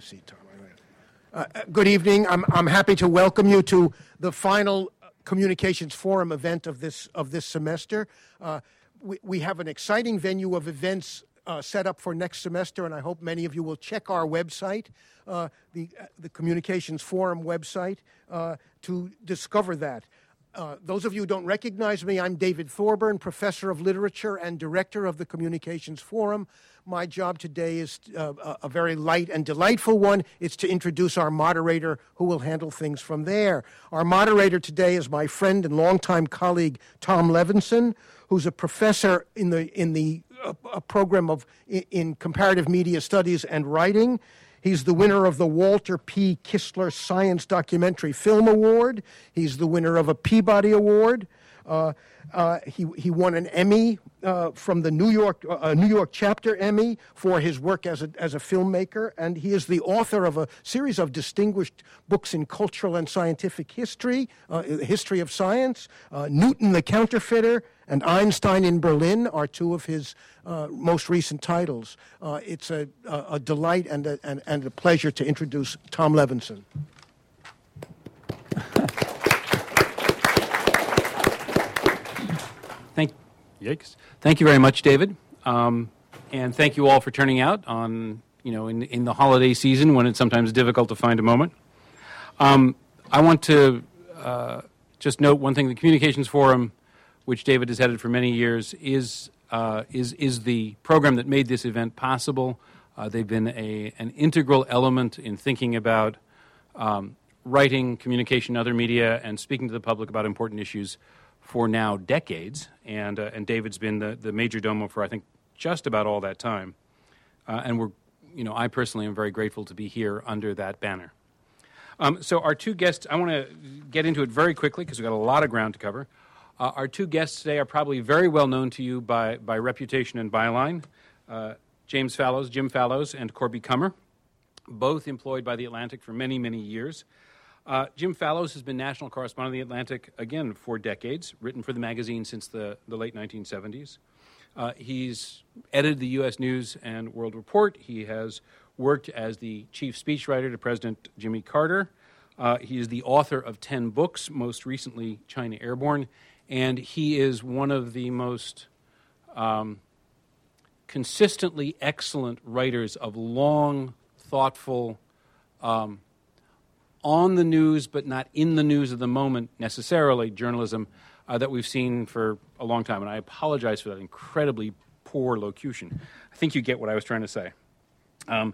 a seat, Tom. Uh, uh, good evening. I'm, I'm happy to welcome you to the final Communications Forum event of this, of this semester. Uh, we, we have an exciting venue of events uh, set up for next semester, and I hope many of you will check our website, uh, the, uh, the Communications Forum website, uh, to discover that. Uh, those of you who don't recognize me, I'm David Thorburn, professor of literature and director of the Communications Forum. My job today is uh, a very light and delightful one. It's to introduce our moderator who will handle things from there. Our moderator today is my friend and longtime colleague, Tom Levenson, who's a professor in the, in the uh, program of, in, in comparative media studies and writing. He's the winner of the Walter P. Kistler Science Documentary Film Award. He's the winner of a Peabody Award. Uh, uh, he, he won an Emmy uh, from the New York, uh, New York chapter Emmy for his work as a, as a filmmaker, and he is the author of a series of distinguished books in cultural and scientific history, uh, history of science. Uh, Newton the Counterfeiter and Einstein in Berlin are two of his uh, most recent titles. it's a, a, delight and a, and, and a pleasure to introduce Tom Levenson. Yikes! Thank you very much, David, um, and thank you all for turning out on you know in in the holiday season when it's sometimes difficult to find a moment. Um, I want to uh, just note one thing: the Communications Forum, which David has headed for many years, is uh, is is the program that made this event possible. Uh, they've been a an integral element in thinking about um, writing, communication, other media, and speaking to the public about important issues for now decades, and uh, and David's been the, the major domo for I think just about all that time, uh, and we're you know I personally am very grateful to be here under that banner. Um, so our two guests, I want to get into it very quickly because we've got a lot of ground to cover. Uh, our two guests today are probably very well known to you by by reputation and byline. Uh, James Fallows, Jim Fallows, and Corby Kummer, both employed by the Atlantic for many many years. Uh, Jim Fallows has been national correspondent of The Atlantic, again, for decades, written for the magazine since the, the late 1970s. Uh, he's edited the U.S. News and World Report. He has worked as the chief speechwriter to President Jimmy Carter. Uh, he is the author of 10 books, most recently, China Airborne, and he is one of the most um, consistently excellent writers of long, thoughtful, um, on the news but not in the news of the moment necessarily journalism uh, that we've seen for a long time. And I apologize for that incredibly poor locution. I think you get what I was trying to say. Um,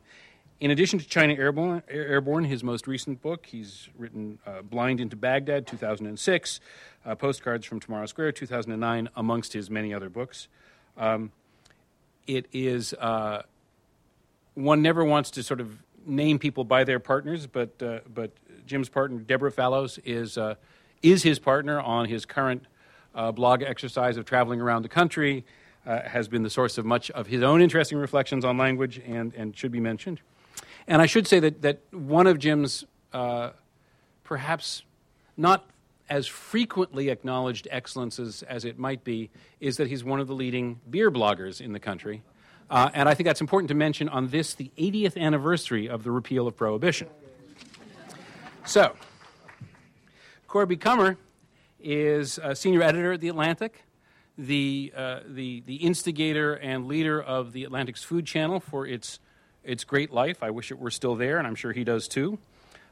in addition to China Airborne, Airborne, his most recent book, he's written uh, Blind into Baghdad, 2006, uh, Postcards from Tomorrow Square, 2009, amongst his many other books. Um, it is, uh, one never wants to sort of name people by their partners, but uh, but Jim's partner Deborah Fallows is uh, is his partner on his current uh, blog exercise of traveling around the country. Uh, has been the source of much of his own interesting reflections on language and, and should be mentioned. And I should say that, that one of Jim's uh, perhaps not as frequently acknowledged excellences as it might be is that he's one of the leading beer bloggers in the country. Uh, and I think that's important to mention on this, the 80th anniversary of the repeal of prohibition. So, Corby Kummer is a senior editor at The Atlantic, the, uh, the, the instigator and leader of The Atlantic's food channel for its, its great life. I wish it were still there, and I'm sure he does too.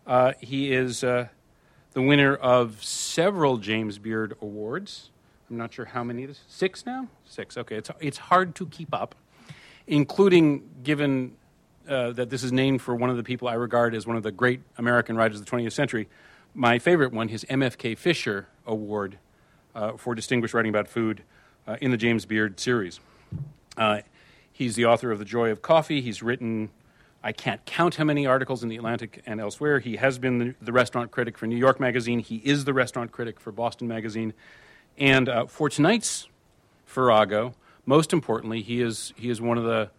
Uh, he is uh, the winner of several James Beard Awards. I'm not sure how many. Six now? Six. Okay. It's, it's hard to keep up including given uh, that this is named for one of the people I regard as one of the great American writers of the 20th century. My favorite one, his MFK Fisher Award uh, for distinguished writing about food uh, in the James Beard series. Uh, he's the author of The Joy of Coffee. He's written, I can't count how many articles in The Atlantic and elsewhere. He has been the, the restaurant critic for New York Magazine. He is the restaurant critic for Boston Magazine. And uh, for tonight's Farrago, most importantly, he is, he is one of the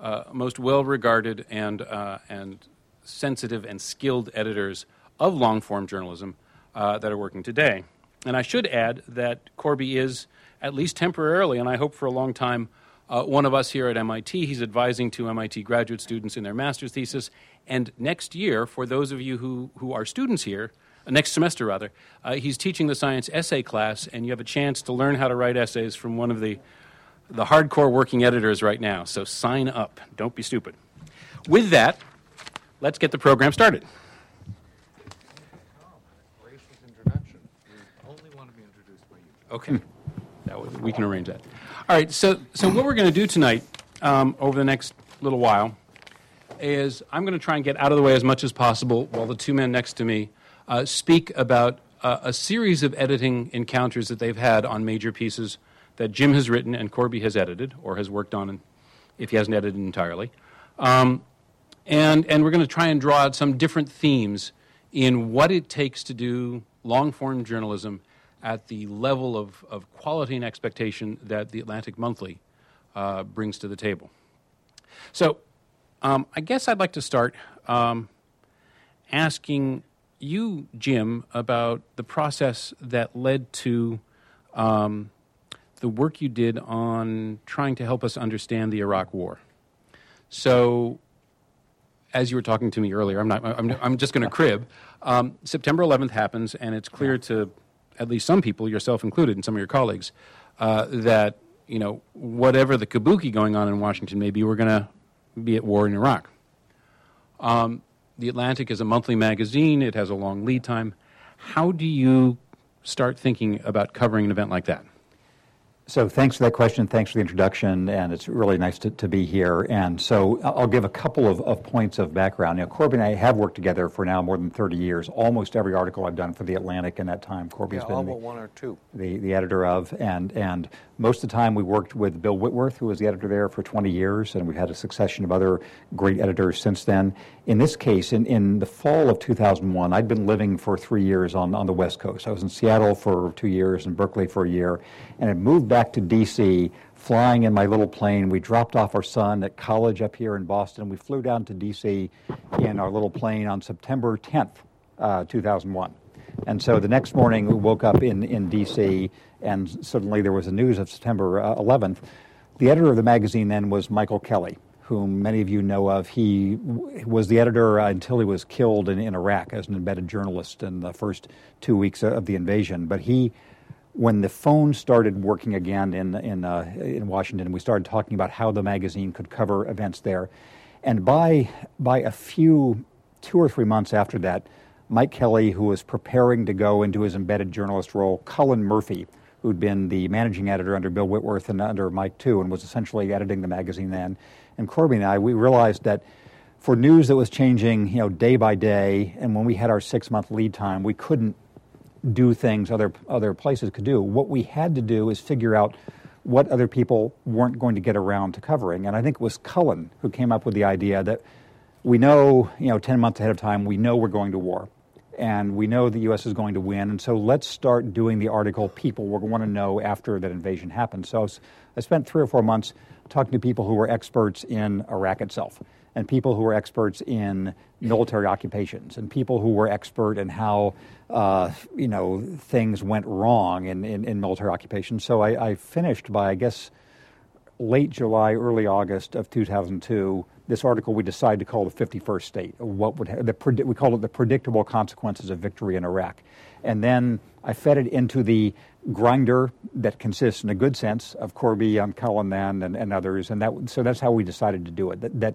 uh, most well regarded and, uh, and sensitive and skilled editors of long form journalism uh, that are working today. And I should add that Corby is, at least temporarily, and I hope for a long time, uh, one of us here at MIT. He's advising to MIT graduate students in their master's thesis. And next year, for those of you who, who are students here, uh, next semester rather, uh, he's teaching the science essay class, and you have a chance to learn how to write essays from one of the, the hardcore working editors right now. So sign up. Don't be stupid. With that, let's get the program started. Okay, that we can arrange that. All right, so, so what we're going to do tonight um, over the next little while is I'm going to try and get out of the way as much as possible while the two men next to me uh, speak about uh, a series of editing encounters that they've had on major pieces that Jim has written and Corby has edited or has worked on, if he hasn't edited entirely. Um, and, and we're going to try and draw out some different themes in what it takes to do long form journalism at the level of, of quality and expectation that the Atlantic Monthly uh, brings to the table. So, um, I guess I'd like to start um, asking you, Jim, about the process that led to um, the work you did on trying to help us understand the Iraq War. So, as you were talking to me earlier, I'm not. I'm, I'm just going to crib. Um, September 11th happens, and it's clear to at least some people, yourself included, and some of your colleagues, uh, that you know whatever the kabuki going on in Washington may be, we're going to be at war in Iraq. Um, the Atlantic is a monthly magazine; it has a long lead time. How do you start thinking about covering an event like that? So thanks for that question. Thanks for the introduction, and it's really nice to, to be here. And so I'll give a couple of, of points of background. Now, Corby and I have worked together for now more than 30 years. Almost every article I've done for The Atlantic in that time, Corby's yeah, been the, one or two. The, the editor of. And, and most of the time we worked with Bill Whitworth, who was the editor there for 20 years, and we've had a succession of other great editors since then. In this case, in, in the fall of 2001, I'd been living for three years on, on the West Coast. I was in Seattle for two years and Berkeley for a year, and had moved back to D.C., flying in my little plane. We dropped off our son at college up here in Boston. We flew down to D.C. in our little plane on September 10th, uh, 2001. And so the next morning, we woke up in, in D.C., and suddenly there was the news of September uh, 11th. The editor of the magazine then was Michael Kelly whom many of you know of. He was the editor uh, until he was killed in, in Iraq as an embedded journalist in the first two weeks of the invasion. But he, when the phone started working again in, in, uh, in Washington, we started talking about how the magazine could cover events there. And by, by a few, two or three months after that, Mike Kelly, who was preparing to go into his embedded journalist role, Cullen Murphy, who'd been the managing editor under Bill Whitworth and under Mike too, and was essentially editing the magazine then, and Corby and I, we realized that for news that was changing, you know, day by day, and when we had our six-month lead time, we couldn't do things other other places could do. What we had to do is figure out what other people weren't going to get around to covering, and I think it was Cullen who came up with the idea that we know, you know, ten months ahead of time, we know we're going to war, and we know the U.S. is going to win, and so let's start doing the article people will want to know after that invasion happens. So I spent three or four months talking to people who were experts in Iraq itself, and people who were experts in military occupations, and people who were expert in how uh, you know things went wrong in, in, in military occupations. So I, I, finished by I guess late July, early August of 2002. This article we decided to call the 51st state. What would ha- the we call it the predictable consequences of victory in Iraq, and then I fed it into the grinder that consists, in a good sense, of Corby, um, Cullen, and, and others, and that so that's how we decided to do it. That, that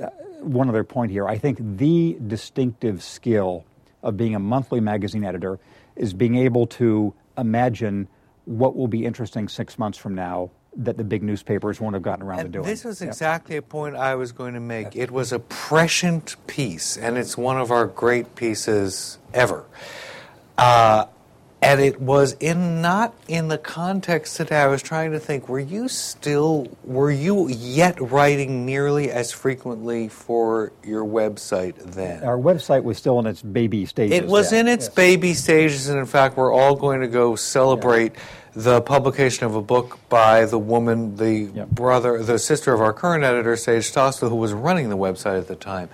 uh, one other point here, I think the distinctive skill of being a monthly magazine editor is being able to imagine what will be interesting six months from now that the big newspapers won't have gotten around and to doing. This was exactly a point I was going to make. It was a prescient piece, and it's one of our great pieces ever. Uh, and it was in not in the context today. I was trying to think: Were you still? Were you yet writing nearly as frequently for your website then? Our website was still in its baby stages. It was then. in its yes. baby stages, and in fact, we're all going to go celebrate. Yeah the publication of a book by the woman, the Yep. brother, the sister of our current editor, Sage Stossel, who was running the website at the time.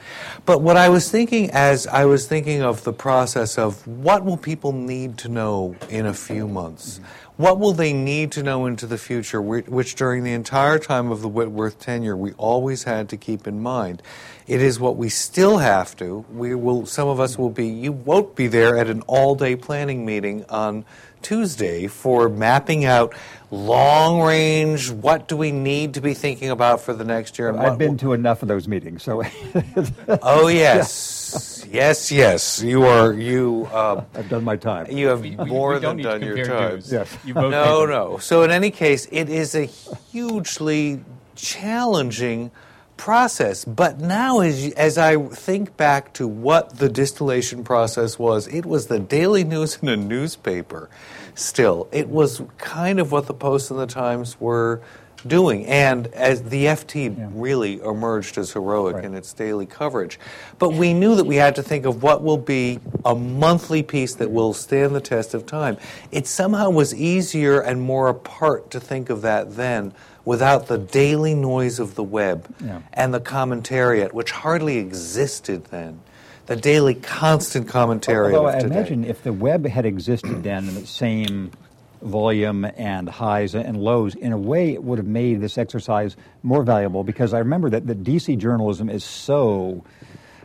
But what I was thinking as I was thinking of the process of what will people need to know in a few months? Mm-hmm. What will they need to know into the future, which during the entire time of the Whitworth tenure we always had to keep in mind? It is what we still have to. We will. Some of us will be. You won't be there at an all-day planning meeting on Tuesday for mapping out long range. What do we need to be thinking about for the next year? and I've been to enough of those meetings, so Oh yes, yes, yes. You are. You. Uh, I've done my time. you have We- more we than done your time. Yes. You both No, no. So in any case, it is a hugely challenging process. But now, as as I think back to what the distillation process was, it was the daily news in a newspaper. Still, it was kind of what the Post and the Times were doing, and as the FT really emerged as heroic Right. in its daily coverage. But we knew that we had to think of what will be a monthly piece that will stand the test of time. It somehow was easier and more apart to think of that then without the daily noise of the web Yeah. and the commentariat, which hardly existed then. The daily constant commentariat Although I today. imagine if the web had existed then in the same volume and highs and lows, in a way it would have made this exercise more valuable because I remember that the DC journalism is so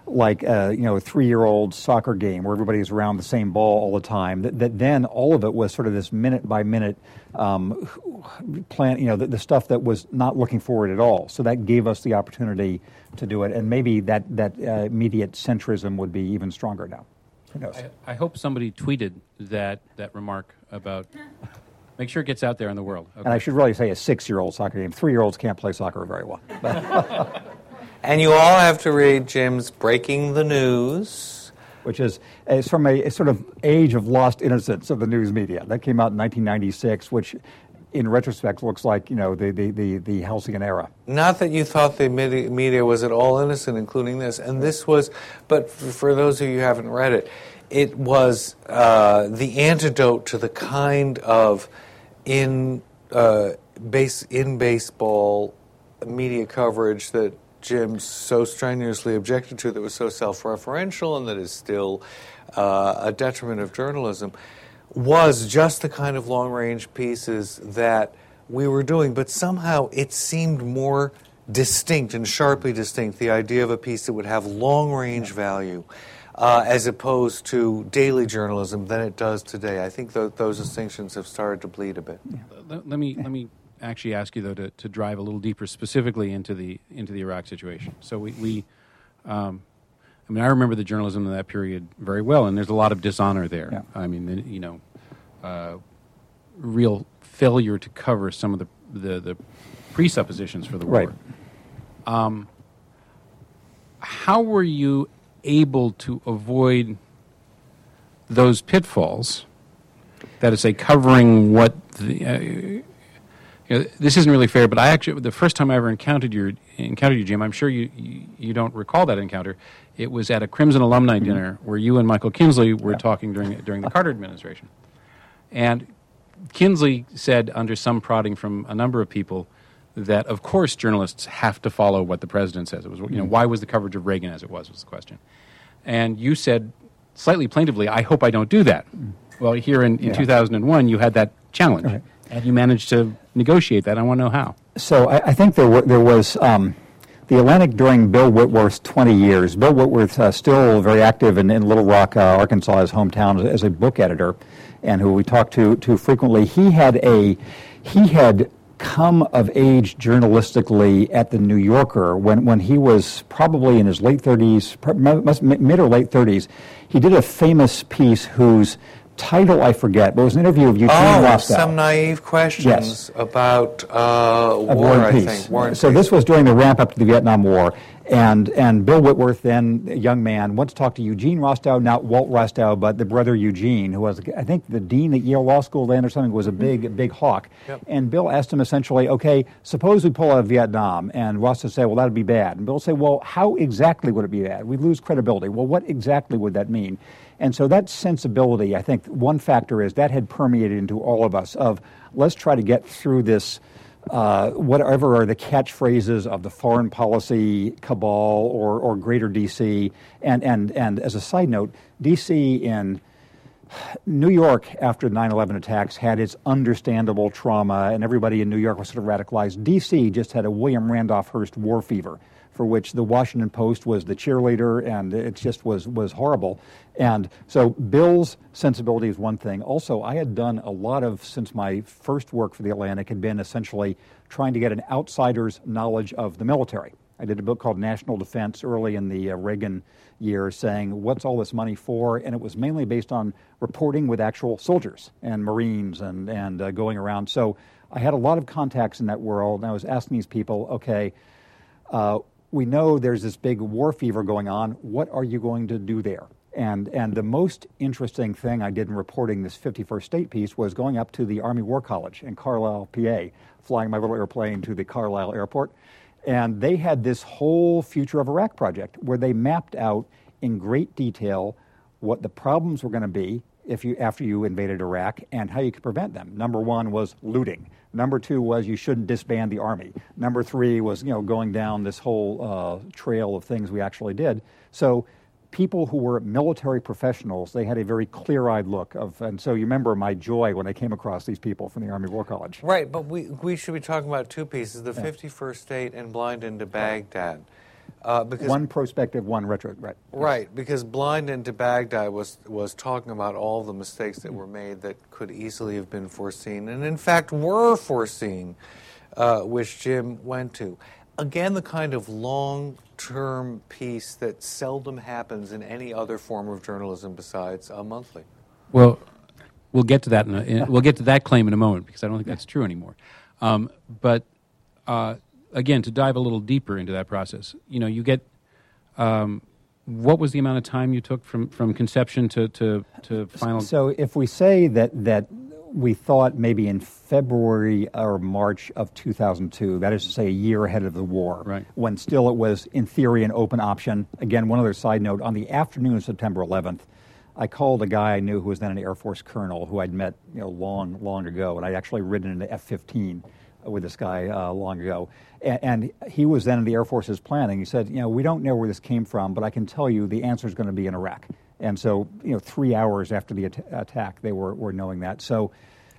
like a, you know a three-year-old soccer game where everybody everybody's around the same ball all the time. That, that then all of it was sort of this minute by minute um, plan. You know the, the stuff that was not looking forward at all. So that gave us the opportunity to do it, and maybe that that uh, immediate centrism would be even stronger now. Who knows? I, I hope somebody tweeted that, that remark about. Make sure it gets out there in the world. Okay. And I should really say a six-year-old soccer game. Three-year-olds can't play soccer very well. And you all have to read Jim's Breaking the News. which is it's from a, a sort of age of lost innocence of the news media. That came out in 1996, which, in retrospect, looks like you know the the the, the halcyon era. Not that you thought the media was at all innocent, including this. And this was, but for those of you who haven't read it, it was uh, the antidote to the kind of in uh, base in baseball media coverage that Jim so strenuously objected to, that was so self-referential, and that is still uh, a detriment of journalism was just the kind of long range pieces that we were doing, but somehow it seemed more distinct and sharply distinct the idea of a piece that would have long range value. Uh, as opposed to daily journalism than it does today. I think th- those distinctions have started to bleed a bit. let, let me let me actually ask you though to, to drive a little deeper specifically into the into the Iraq situation. So we, we um, I mean I remember the journalism of that period very well, and there's a lot of dishonor there. Yeah. I mean the- you know, uh, real failure to cover some of the the, the presuppositions for the Right. war. Um, how were you able to avoid those pitfalls? That is, say, covering what the. Uh, you know, this isn't really fair, but I actually the first time I ever encountered your encountered you, Jim. I'm sure you you, you don't recall that encounter. It was at a Crimson alumni mm-hmm. dinner where you and Michael Kinsley were talking during during the Carter administration, and Kinsley said, under some prodding from a number of people, that of course journalists have to follow what the president says. It was you know mm-hmm. why was the coverage of Reagan as it was was the question, and you said slightly plaintively, "I hope I don't do that." Mm. Well, here in, in Yeah. 2001, you had that challenge, Right. And you managed to negotiate that. I want to know how. So I, I think there, were, there was um, the Atlantic during Bill Whitworth's 20 years. Bill Whitworth uh, still very active in, in Little Rock, uh, Arkansas, his hometown, as, a book editor, and who we talked to to frequently. He had a he had come of age journalistically at the New Yorker when, when he was probably in his late 30s, mid or late 30s. He did a famous piece whose title I forget, but it was an interview of Eugene Oh, Rostow. some naive questions about uh, war, I think. War and so Peace. this was during the ramp up to the Vietnam War, And, and Bill Whitworth, then a young man, once talked to Eugene Rostow, not Walt Rostow, but the brother Eugene, who was, I think, the dean at Yale Law School then or something, was a big, big hawk. Yep. And Bill asked him essentially, okay, suppose we pull out of Vietnam. And Rostow said, well, that would be bad. And Bill said, well, how exactly would it be bad? We'd lose credibility. Well, what exactly would that mean? And so that sensibility, I think one factor is that had permeated into all of us of let's try to get through this uh, whatever are the catchphrases of the foreign policy cabal or, or greater DC. And, and, and as a side note, DC in New York after the 9 11 attacks had its understandable trauma, and everybody in New York was sort of radicalized. DC just had a William Randolph Hearst war fever for which the Washington Post was the cheerleader, and it just was, was horrible. And so Bill's sensibility is one thing. Also, I had done a lot of, since my first work for The Atlantic, had been essentially trying to get an outsider's knowledge of the military. I did a book called National Defense early in the uh, Reagan years saying, what's all this money for? And it was mainly based on reporting with actual soldiers and Marines and, and uh, going around. So I had a lot of contacts in that world, and I was asking these people, okay, uh, we know there's this big war fever going on. What are you going to do there? And, and the most interesting thing I did in reporting this 51st State piece was going up to the Army War College in Carlisle, PA, flying my little airplane to the Carlisle airport. And they had this whole Future of Iraq project where they mapped out in great detail what the problems were going to be if you, after you invaded Iraq and how you could prevent them. Number one was looting. Number two was you shouldn't disband the army. Number three was you know going down this whole uh, trail of things we actually did. So people who were military professionals, they had a very clear-eyed look of, and so you remember my joy when I came across these people from the Army War College. Right, but we we should be talking about two pieces: the yeah. 51st State and Blind into Baghdad. Uh, because one prospective, one retro, right? Right, because Blind into Baghdad was was talking about all the mistakes that were made that could easily have been foreseen, and in fact were foreseen, uh, which Jim went to. Again, the kind of long-term piece that seldom happens in any other form of journalism besides a monthly. Well, we'll get to that. In a, in, we'll get to that claim in a moment because I don't think that's true anymore. Um, but. Uh, again, to dive a little deeper into that process, you know, you get um, what was the amount of time you took from, from conception to, to, to final? So, if we say that, that we thought maybe in February or March of 2002, that is to say a year ahead of the war, right. when still it was in theory an open option. Again, one other side note on the afternoon of September 11th, I called a guy I knew who was then an Air Force colonel who I'd met you know, long, long ago, and I'd actually ridden in the F 15 with this guy uh, long ago. And, and, he was then in the Air Force's planning. He said, you know, we don't know where this came from, but I can tell you the answer is going to be in Iraq. And so, you know, three hours after the at- attack, they were, were knowing that. So,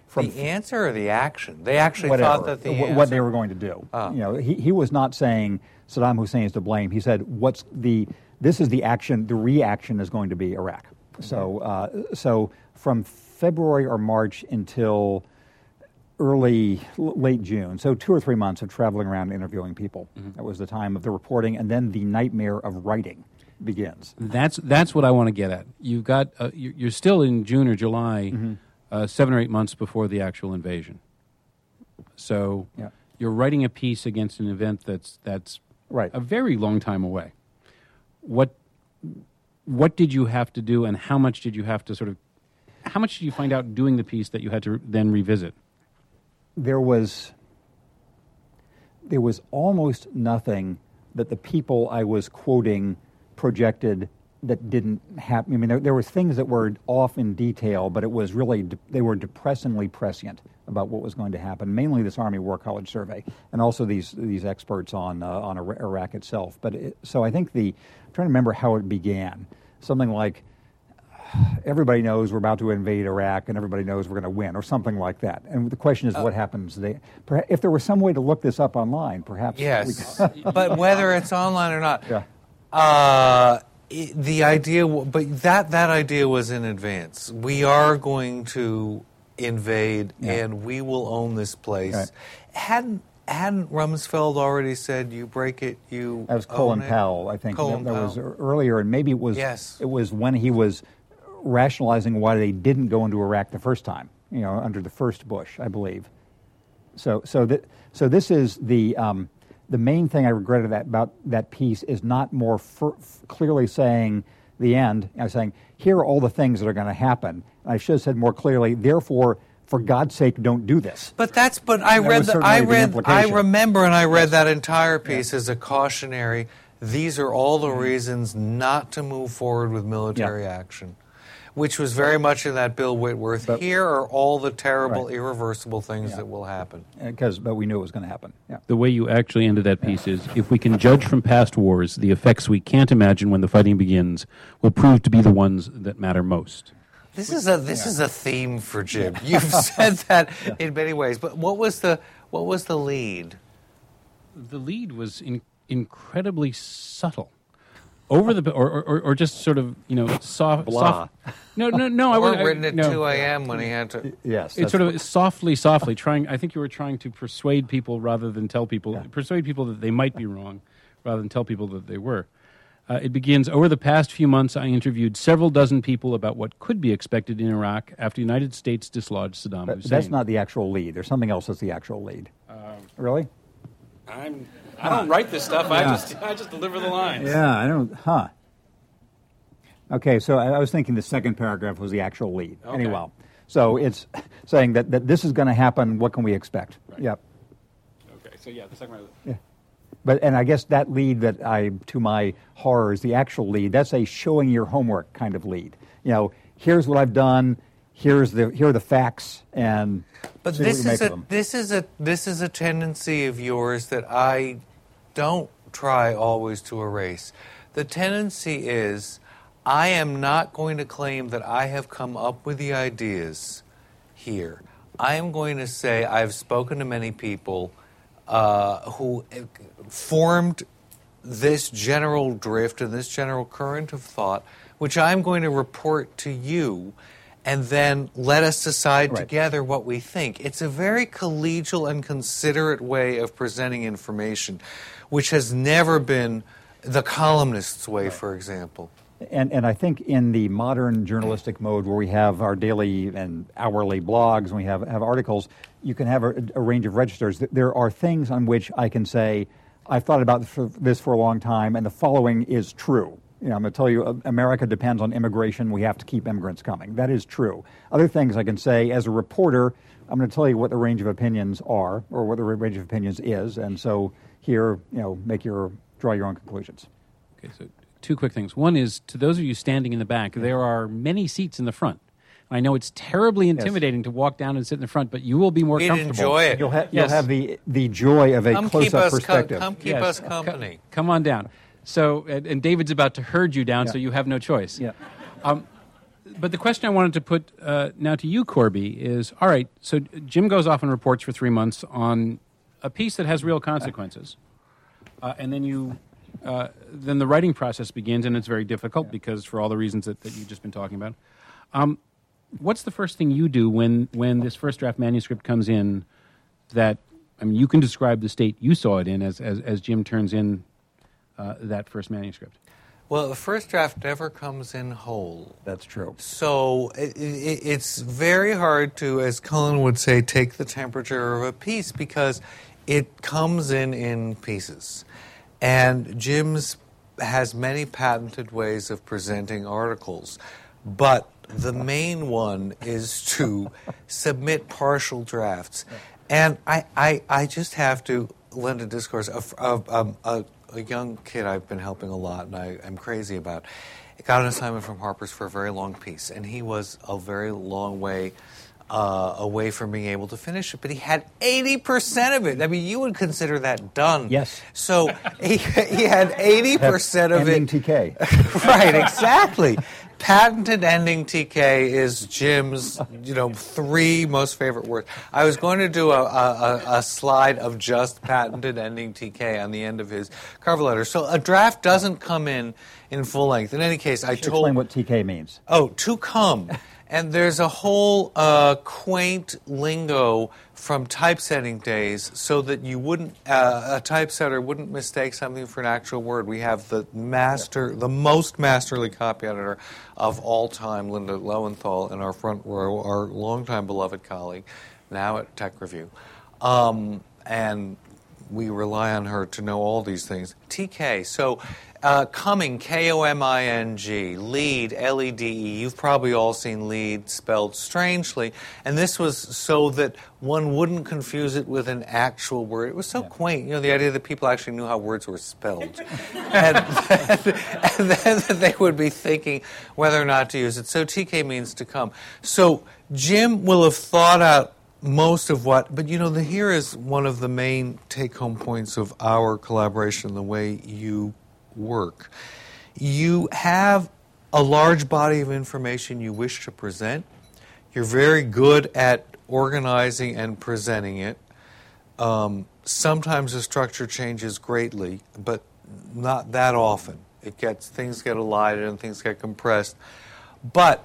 from the answer or the action? They actually whatever, thought that the w- what they were going to do. Oh. You know, he, he was not saying Saddam Hussein is to blame. He said, "What's the? This is the action. The reaction is going to be Iraq." Mm-hmm. So, uh, so from February or March until early, late June. So two or three months of traveling around interviewing people. Mm-hmm. That was the time of the reporting, and then the nightmare of writing begins. That's that's what I want to get at. You've got uh, you're still in June or July, mm-hmm. uh, seven or eight months before the actual invasion. So yeah. you're writing a piece against an event that's that's right. a very long time away. What what did you have to do, and how much did you have to sort of how much did you find out doing the piece that you had to then revisit? There was there was almost nothing that the people I was quoting projected that didn't happen. I mean, there, there were things that were off in detail, but it was really de- they were depressingly prescient about what was going to happen. Mainly this Army War College survey, and also these these experts on uh, on Iraq itself. But it, so I think the I'm trying to remember how it began. Something like everybody knows we're about to invade Iraq and everybody knows we're going to win, or something like that. And the question is, uh, what happens? They, if there was some way to look this up online, perhaps. Yes, but whether it's online or not, yeah. Uh, the idea, but that that idea was in advance. We are going to invade, yeah. and we will own this place. Right. Hadn't hadn't Rumsfeld already said you break it, you that was Colin? Powell, I think. Colin that, that was earlier, and maybe it was yes. it was when he was rationalizing why they didn't go into Iraq the first time, you know, under the first Bush, I believe. So, so, that, so this is the, um, the main thing I regretted that, about that piece is not more f- clearly saying the end. I was saying, here are all the things that are going to happen. I should have said more clearly, therefore, for God's sake, don't do this. But that's but I That read the, I the read I remember and I read that entire piece as a cautionary. These are all Mm-hmm. the reasons not to move forward with military action, which was very much in that Bill Whitworth. But- Here are all the terrible, Right. irreversible things that will happen. Uh, because, but we knew it was going to happen. Yeah. The way you actually ended that piece is if we can judge from past wars, the effects we can't imagine when the fighting begins will prove to be the ones that matter most. This is a this is a theme for Jim. You've said that in many ways. But what was the what was the lead? The lead was in, incredibly subtle. Over the or, or, or just sort of you know soft, Blah. soft. No, no, no. I Or wouldn't- written at no. two a.m. when he had to. Yes. It's sort of softly, softly trying. I think you were trying to persuade people rather than tell people, persuade people that they might be wrong, rather than tell people that they were. Uh, it begins over the past few months. I interviewed several dozen people about what could be expected in Iraq after the United States dislodged Saddam Hussein. But that's not the actual lead. There's something else that's the actual lead. really? I'm. I don't write this stuff. I just. I just deliver the lines. Yeah, I don't. Huh. Okay, so I, I was thinking the second paragraph was the actual lead. Okay. Anyway, so it's saying that, that this is going to happen. What can we expect? Right. Yep. Okay. So yeah, the second one. Yeah. But and I guess that lead that I, to my horror, is the actual lead. That's a showing your homework kind of lead. You know, here's what I've done. Here's the here are the facts, and But this is a this is a this is a tendency of yours that I don't try always to erase. The tendency is I am not going to claim that I have come up with the ideas here. I am going to say I've spoken to many people uh, who uh, formed this general drift and this general current of thought, which I'm going to report to you, and then let us decide Right. together what we think. It's a very collegial and considerate way of presenting information, which has never been the columnist's way, for example. And, and I think in the modern journalistic mode where we have our daily and hourly blogs and we have, have articles, you can have a, a range of registers. There are things on which I can say, I've thought about this for a long time, and the following is true. You know, I'm going to tell you, uh, America depends on immigration. We have to keep immigrants coming. That is true. Other things I can say as a reporter, I'm going to tell you what the range of opinions are, or what the range of opinions is, and so here, you know, make your draw your own conclusions. Okay, so two quick things. One is to those of you standing in the back, there are many seats in the front. I know it's terribly intimidating to walk down and sit in the front, but you will be more We'd comfortable. enjoy it. You'll, ha- Yes. you'll have the, the joy of a Come close up us, co- perspective. come keep Yes. us Co- company. come on down. So, and, and David's about to herd you down, Yeah. so you have no choice. Yeah. But the question I wanted to put uh, now to you, Corby, is all right. So Jim goes off and reports for three months on a piece that has real consequences, uh, and then you, uh, then the writing process begins, and it's very difficult because for all the reasons that, that you've just been talking about. Um, what's the first thing you do when when this first draft manuscript comes in? That I mean, you can describe the state you saw it in as as, as Jim turns in uh, that first manuscript. Well, the first draft never comes in whole. That's true. So it, it, it's very hard to, as Cullen would say, take the temperature of a piece because it comes in in pieces. And Jim's has many patented ways of presenting articles, but the main one is to submit partial drafts. And I, I, I just have to lend a discourse. A, a, um, a, a young kid I've been helping a lot and I, I'm crazy about got an assignment from Harper's for a very long piece, and he was a very long way uh, away from being able to finish it. But he had 80% of it. I mean, you would consider that done. Yes. So he, he had 80% of Ending it. TK. right, exactly. Patented ending TK is Jim's, you know, three most favorite words. I was going to do a, a, a- slide of just patented ending TK on the end of his cover letter. So a draft doesn't come in in full length. In any case, I told Explain what TK means. Oh, to come. And there's a whole uh, quaint lingo from typesetting days so that you wouldn't, uh, a typesetter wouldn't mistake something for an actual word. We have the master, the most masterly copy editor of all time, Linda Lowenthal, in our front row, our longtime beloved colleague, now at Tech Review. Um, and we rely on her to know all these things. TK, so uh, Coming, K O M I N G, Lead, L E D E. You've probably all seen Lead spelled strangely. And this was so that one wouldn't confuse it with an actual word. It was so yeah. quaint, you know, the idea that people actually knew how words were spelled. and, then, and then they would be thinking whether or not to use it. So TK means to come. So Jim will have thought out most of what, but you know, the, here is one of the main take home points of our collaboration, the way you work. You have a large body of information you wish to present. You're very good at organizing and presenting it. Um, sometimes the structure changes greatly, but not that often. It gets things get elided and things get compressed. But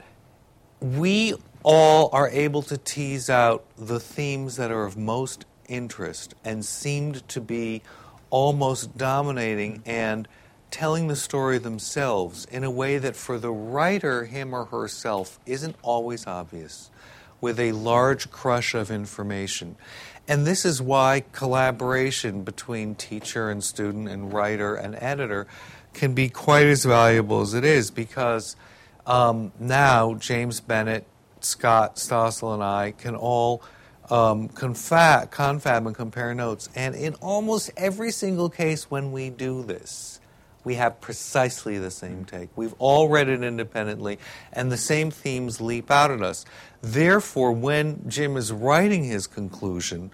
we all are able to tease out the themes that are of most interest and seemed to be almost dominating and telling the story themselves in a way that for the writer, him or herself, isn't always obvious, with a large crush of information. And this is why collaboration between teacher and student and writer and editor can be quite as valuable as it is because um, now James Bennet, Scott Stossel, and I can all um, confab, confab and compare notes. And in almost every single case when we do this, we have precisely the same take. We've all read it independently, and the same themes leap out at us. Therefore, when Jim is writing his conclusion,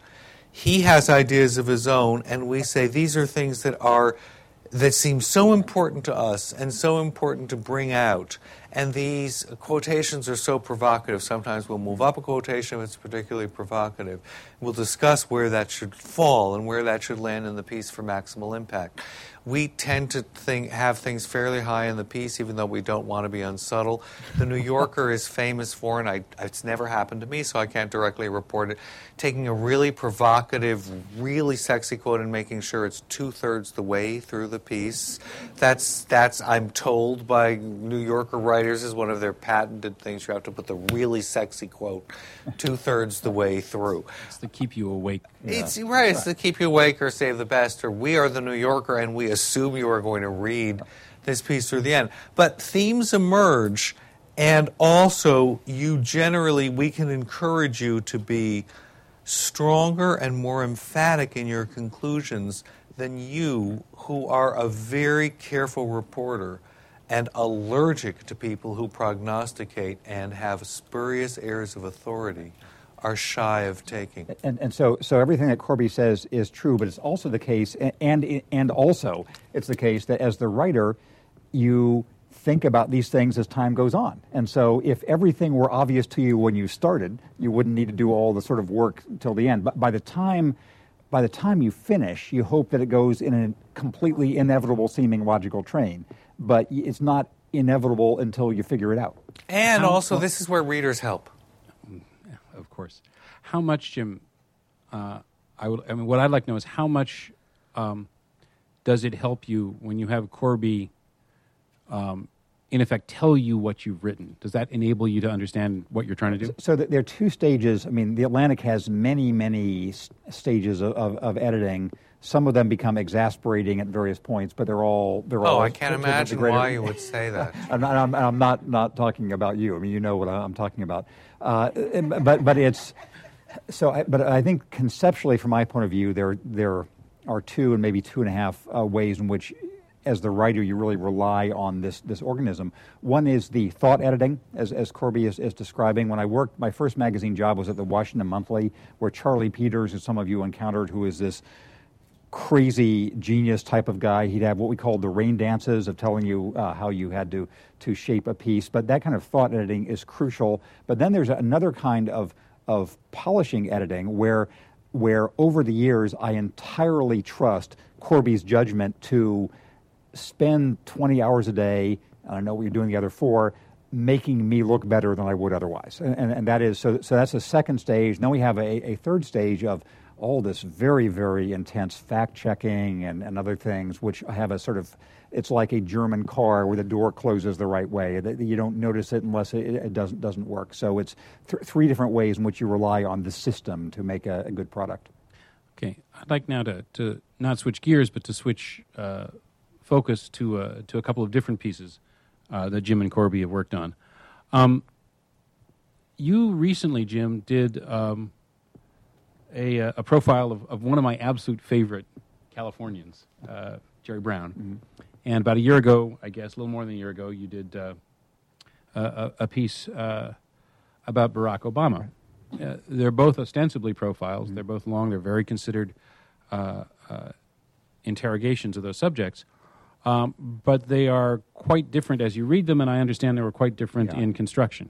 he has ideas of his own, and we say these are things that are that seem so important to us and so important to bring out. And these quotations are so provocative. Sometimes we'll move up a quotation if it's particularly provocative. We'll discuss where that should fall and where that should land in the piece for maximal impact we tend to think, have things fairly high in the piece, even though we don't want to be unsubtle. The New Yorker is famous for, and I, it's never happened to me, so I can't directly report it, taking a really provocative, really sexy quote and making sure it's two thirds the way through the piece. That's, that's, I'm told by New Yorker writers, is one of their patented things. You have to put the really sexy quote two thirds the way through. It's to keep you awake. It's right. It's to keep you awake or save the best. Or we are the New Yorker, and we assume you are going to read this piece through the end. But themes emerge, and also you generally we can encourage you to be stronger and more emphatic in your conclusions than you, who are a very careful reporter and allergic to people who prognosticate and have spurious airs of authority are shy of taking. And, and so, so everything that Corby says is true, but it's also the case, and, and also it's the case that as the writer, you think about these things as time goes on. And so if everything were obvious to you when you started, you wouldn't need to do all the sort of work till the end. But by the time by the time you finish, you hope that it goes in a completely inevitable seeming logical train but it's not inevitable until you figure it out. And also, this is where readers help. Yeah, of course. How much, Jim? Uh, I would. I mean, what I'd like to know is how much um, does it help you when you have Corby, um, in effect, tell you what you've written? Does that enable you to understand what you're trying to do? So there are two stages. I mean, the Atlantic has many, many stages of, of, of editing some of them become exasperating at various points, but they're all they're oh, all. Oh, I can't imagine why you would say that. I'm, not, I'm, I'm, not not talking about you. I mean, you know what I'm talking about. Uh, but but it's so. I, but I think conceptually, from my point of view, there there are two and maybe two and a half uh, ways in which. As the writer, you really rely on this, this organism. One is the thought editing, as, as Corby is, is describing. When I worked, my first magazine job was at the Washington Monthly, where Charlie Peters, who some of you encountered, who is this crazy genius type of guy. He'd have what we called the rain dances of telling you uh, how you had to, to shape a piece. But that kind of thought editing is crucial. But then there's another kind of, of polishing editing where, where over the years I entirely trust Corby's judgment to spend 20 hours a day, I know what you're doing the other four, making me look better than I would otherwise. And, and, and that is, so, so that's the second stage. Then we have a, a third stage of all this very, very intense fact checking and, and other things, which have a sort of, it's like a German car where the door closes the right way. You don't notice it unless it, it doesn't, doesn't work. So it's th- three different ways in which you rely on the system to make a, a good product. Okay, I'd like now to, to not switch gears, but to switch uh, focus to uh, to a couple of different pieces uh, that Jim and Corby have worked on. Um, you recently, Jim, did um, a, uh, a profile of, of one of my absolute favorite Californians, uh, Jerry Brown. Mm-hmm. And about a year ago, I guess, a little more than a year ago, you did uh, a, a piece uh, about Barack Obama. Uh, they're both ostensibly profiles. Mm-hmm. They're both long. They're very considered uh, uh, interrogations of those subjects. Um, but they are quite different as you read them, and I understand they were quite different Yeah. in construction.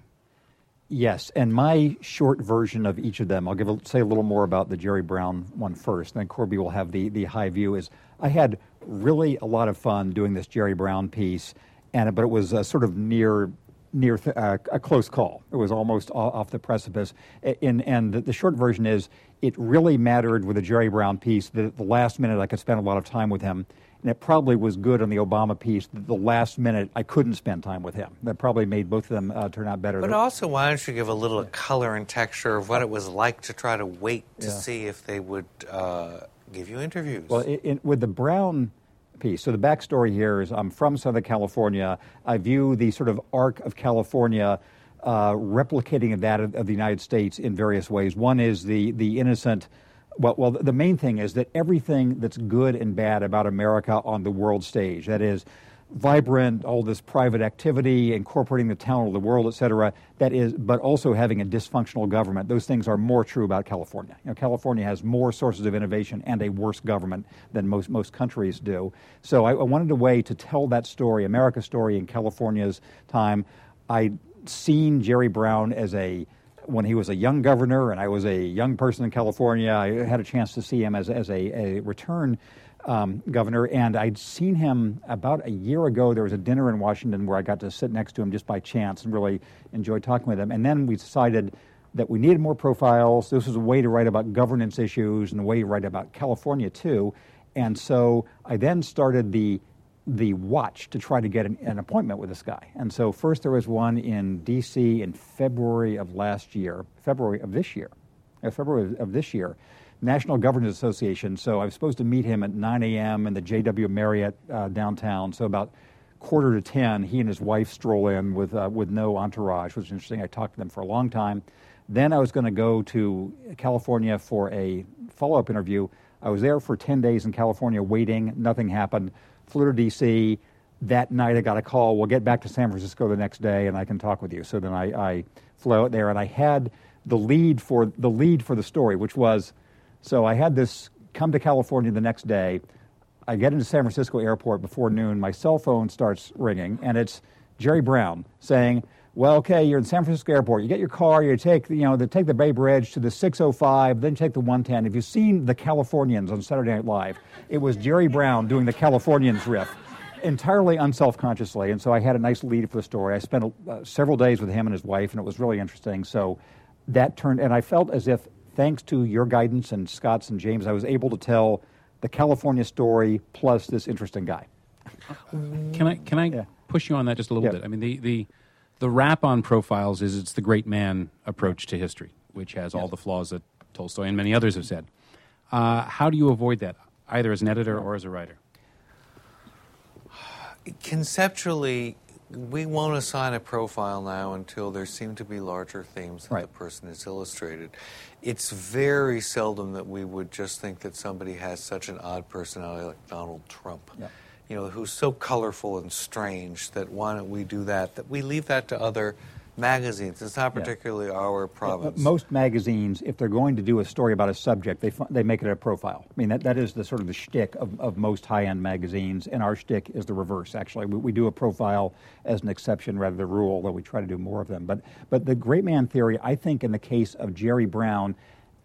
Yes, and my short version of each of them, I'll give a, say a little more about the Jerry Brown one first, then Corby will have the, the high view. Is I had really a lot of fun doing this Jerry Brown piece, and but it was uh, sort of near near th- uh, a close call. It was almost off the precipice. A- In, and the, the short version is, it really mattered with the Jerry Brown piece at the last minute I could spend a lot of time with him. And it probably was good on the Obama piece the last minute I couldn't spend time with him. That probably made both of them uh, turn out better. But also, why don't you give a little color and texture of what it was like to try to wait to Yeah. see if they would uh, give you interviews? Well, in, in, with the Brown piece, so the backstory here is I'm from Southern California. I view the sort of arc of California uh, replicating that of, of the United States in various ways. One is the, the innocent. Well, well, the main thing is that everything that's good and bad about America on the world stage, that is, vibrant, all this private activity, incorporating the talent of the world, et cetera, that is, but also having a dysfunctional government. Those things are more true about California. You know, California has more sources of innovation and a worse government than most, most countries do. So I, I wanted a way to tell that story, America's story in California's time. I'd seen Jerry Brown as a when he was a young governor and I was a young person in California, I had a chance to see him as, as a, a return um, governor. And I'd seen him about a year ago. There was a dinner in Washington where I got to sit next to him just by chance and really enjoyed talking with him. And then we decided that we needed more profiles. This was a way to write about governance issues and a way to write about California, too. And so I then started the the watch to try to get an, an appointment with this guy. And so first there was one in D.C. in February of last year, February of this year, uh, February of- this year, National Governors Association. So I was supposed to meet him at 9 a.m. in the J.W. Marriott uh, downtown. So about quarter to 10, he and his wife stroll in with, uh, with no entourage, which is interesting. I talked to them for a long time. Then I was going to go to California for a follow up interview. I was there for 10 days in California waiting. Nothing happened. Flew to D.C. That night I got a call. We'll get back to San Francisco the next day and I can talk with you. So then I, I flew out there and I had the lead for the lead for the story, which was so I had this come to California the next day. I get into San Francisco airport before noon. My cell phone starts ringing, and it's Jerry Brown saying, "Well, okay, you're in San Francisco airport. You get your car. You take, the, you know, the, take the Bay Bridge to the 605, then take the 110. If you've seen the Californians on Saturday Night Live, it was Jerry Brown doing the Californians riff." Entirely unself-consciously, and so I had a nice lead for the story. I spent uh, several days with him and his wife, and it was really interesting. So that turned, and I felt as if, thanks to your guidance and Scott's and James, I was able to tell the California story plus this interesting guy. Can I can I Yeah. push you on that just a little Yeah. bit? I mean, the the the rap on profiles is it's the great man approach to history, which has all the flaws that Tolstoy and many others have said. Uh, how do you avoid that, either as an editor or as a writer? Conceptually, we won't assign a profile now until there seem to be larger themes that Right. the person is illustrated. It's very seldom that we would just think that somebody has such an odd personality like Donald Trump. Yeah. You know, who's so colorful and strange that why don't we do that? That we leave that to other magazines. It's not Yeah. particularly our province. Most magazines, if they're going to do a story about a subject, they, they make it a profile. I mean, that, that is the sort of the shtick of, of most high end magazines, and our shtick is the reverse, actually. We, we do a profile as an exception rather than a rule, though we try to do more of them. But, but the great man theory, I think, in the case of Jerry Brown,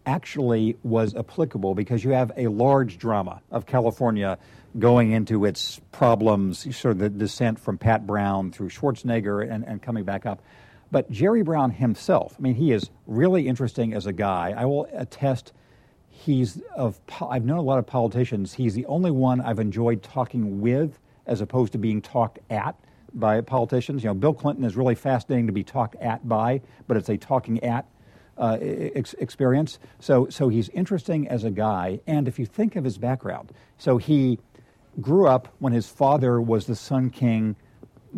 actually was applicable because you have a large drama of California going into its problems, sort of the descent from Pat Brown through Schwarzenegger and, and coming back up. But Jerry Brown himself, I mean, he is really interesting as a guy. I will attest he's of I've known a lot of politicians. He's the only one I've enjoyed talking with as opposed to being talked at by politicians. You know, Bill Clinton is really fascinating to be talked at by, but it's a talking at uh, ex- experience. So, so he's interesting as a guy. And if you think of his background, so he grew up when his father was the Sun King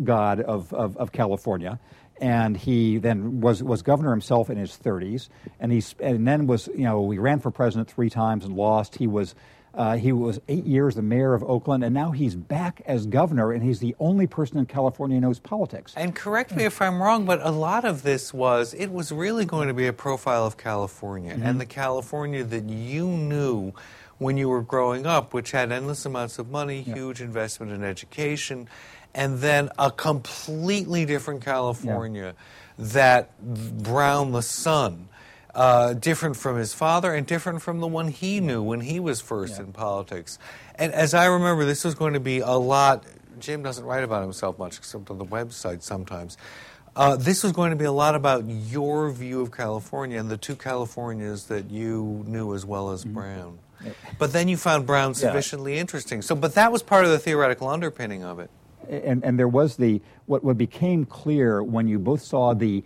god of, of, of California and he then was, was governor himself in his 30s, and he and then was you know he ran for president three times and lost. He was uh, he was eight years the mayor of Oakland, and now he's back as governor, and he's the only person in California who knows politics. And correct me if I'm wrong, but a lot of this was it was really going to be a profile of California mm-hmm. and the California that you knew when you were growing up, which had endless amounts of money, huge investment in education, and then a completely different California yeah. that Brown the son. Uh, different from his father and different from the one he knew when he was first yeah. in politics. And as I remember, this was going to be a lot. Jim doesn't write about himself much except on the website sometimes. Uh, this was going to be a lot about your view of California and the two Californias that you knew as well as mm-hmm. Brown. But then you found Brown sufficiently yeah. interesting. So, but that was part of the theoretical underpinning of it and, and there was the what, what became clear when you both saw the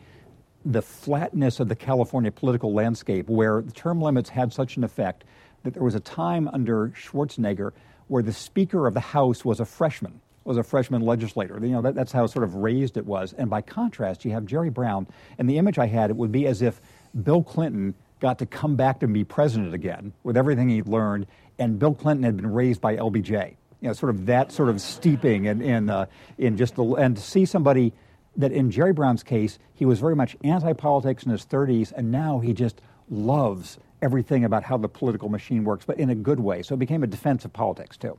the flatness of the California political landscape, where the term limits had such an effect that there was a time under Schwarzenegger where the Speaker of the House was a freshman, was a freshman legislator. You know that, that's how sort of raised it was. And by contrast, you have Jerry Brown, and the image I had it would be as if Bill Clinton got to come back to be president again with everything he'd learned, and Bill Clinton had been raised by LBJ you know, sort of that sort of steeping in in, uh, in just the and to see somebody that in Jerry Brown's case he was very much anti-politics in his 30s, and now he just loves everything about how the political machine works, but in a good way. So it became a defense of politics too.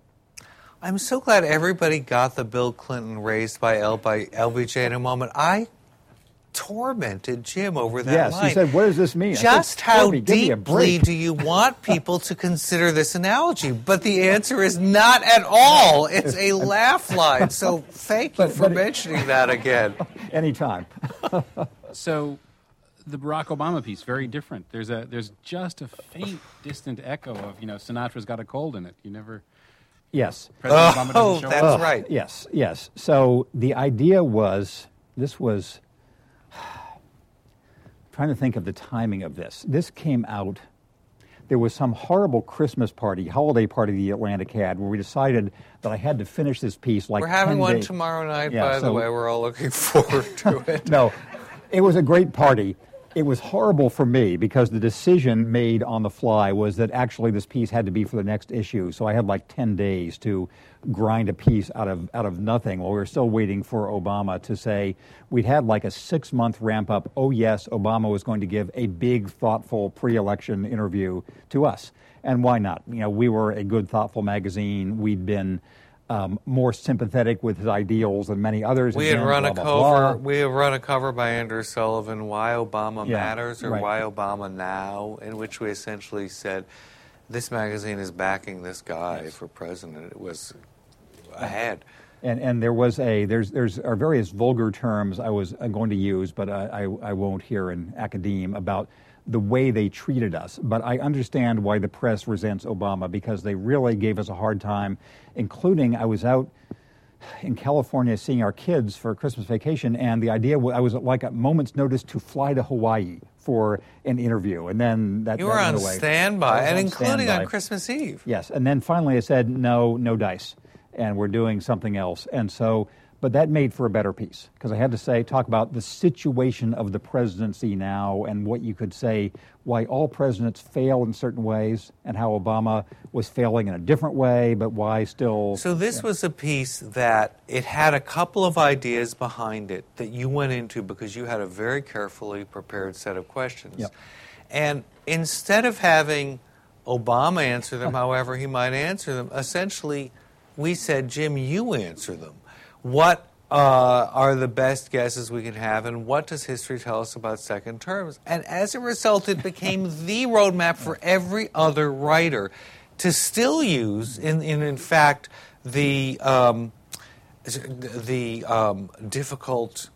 I'm so glad everybody got the Bill Clinton raised by L by LBJ in a moment. I tormented Jim over that yes, line. he said, "What does this mean?" Just said, how deeply do you want people to consider this analogy? But the answer is not at all. It's a laugh line. So thank you but, for but mentioning it, that again. Anytime. so the Barack Obama piece very different. There's a there's just a faint, distant echo of you know Sinatra's got a cold in it. You never. Yes. President oh, that's up. right. Yes, yes. So the idea was this was trying to think of the timing of this. This came out. There was some horrible Christmas party, holiday party the Atlantic had, where we decided that I had to finish this piece like. We're having one days. tomorrow night, yeah, by so, the way. We're all looking forward to it. no, it was a great party, it was horrible for me because the decision made on the fly was that actually this piece had to be for the next issue. So I had like 10 days to grind a piece out of, out of nothing while we were still waiting for Obama to say we'd had like a six month ramp up. Oh, yes, Obama was going to give a big, thoughtful pre election interview to us. And why not? You know, we were a good, thoughtful magazine. We'd been um, more sympathetic with his ideals than many others. We had run blah, a blah, cover. Blah. We have run a cover by Andrew Sullivan, "Why Obama yeah, Matters" or right. "Why Obama Now," in which we essentially said, "This magazine is backing this guy yes. for president." It was ahead. And, and there was a there's there's are various vulgar terms I was going to use, but I, I, I won't here in academe about the way they treated us. But I understand why the press resents Obama because they really gave us a hard time, including I was out in California seeing our kids for Christmas vacation, and the idea I was like a moment's notice to fly to Hawaii for an interview, and then that you were that on standby, and on including standby. on Christmas Eve. Yes, and then finally I said no, no dice, and we're doing something else, and so but that made for a better piece because I had to say, talk about the situation of the presidency now and what you could say why all presidents fail in certain ways and how Obama was failing in a different way, but why still. So, this yeah. was a piece that it had a couple of ideas behind it that you went into because you had a very carefully prepared set of questions. Yep. And instead of having Obama answer them however he might answer them, essentially we said, Jim, you answer them what uh, are the best guesses we can have, and what does history tell us about second terms? And as a result, it became the roadmap for every other writer to still use, in, in, in fact, the, um, the um, difficult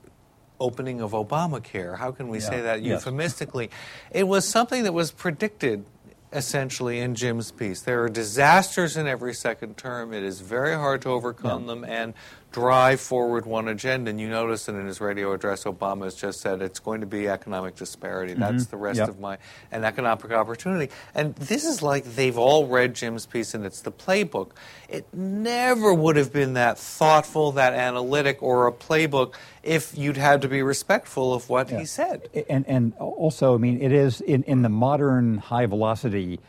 opening of Obamacare. How can we yeah. say that euphemistically? Yes. It was something that was predicted essentially in Jim's piece. There are disasters in every second term. It is very hard to overcome yeah. them, and drive forward one agenda. And you notice that in his radio address, Obama has just said it's going to be economic disparity. That's the rest Yep. of my and economic opportunity. And this is like they've all read Jim's piece and it's the playbook. It never would have been that thoughtful, that analytic, or a playbook if you'd had to be respectful of what he said. And, and also, I mean, it is in, in the modern high velocity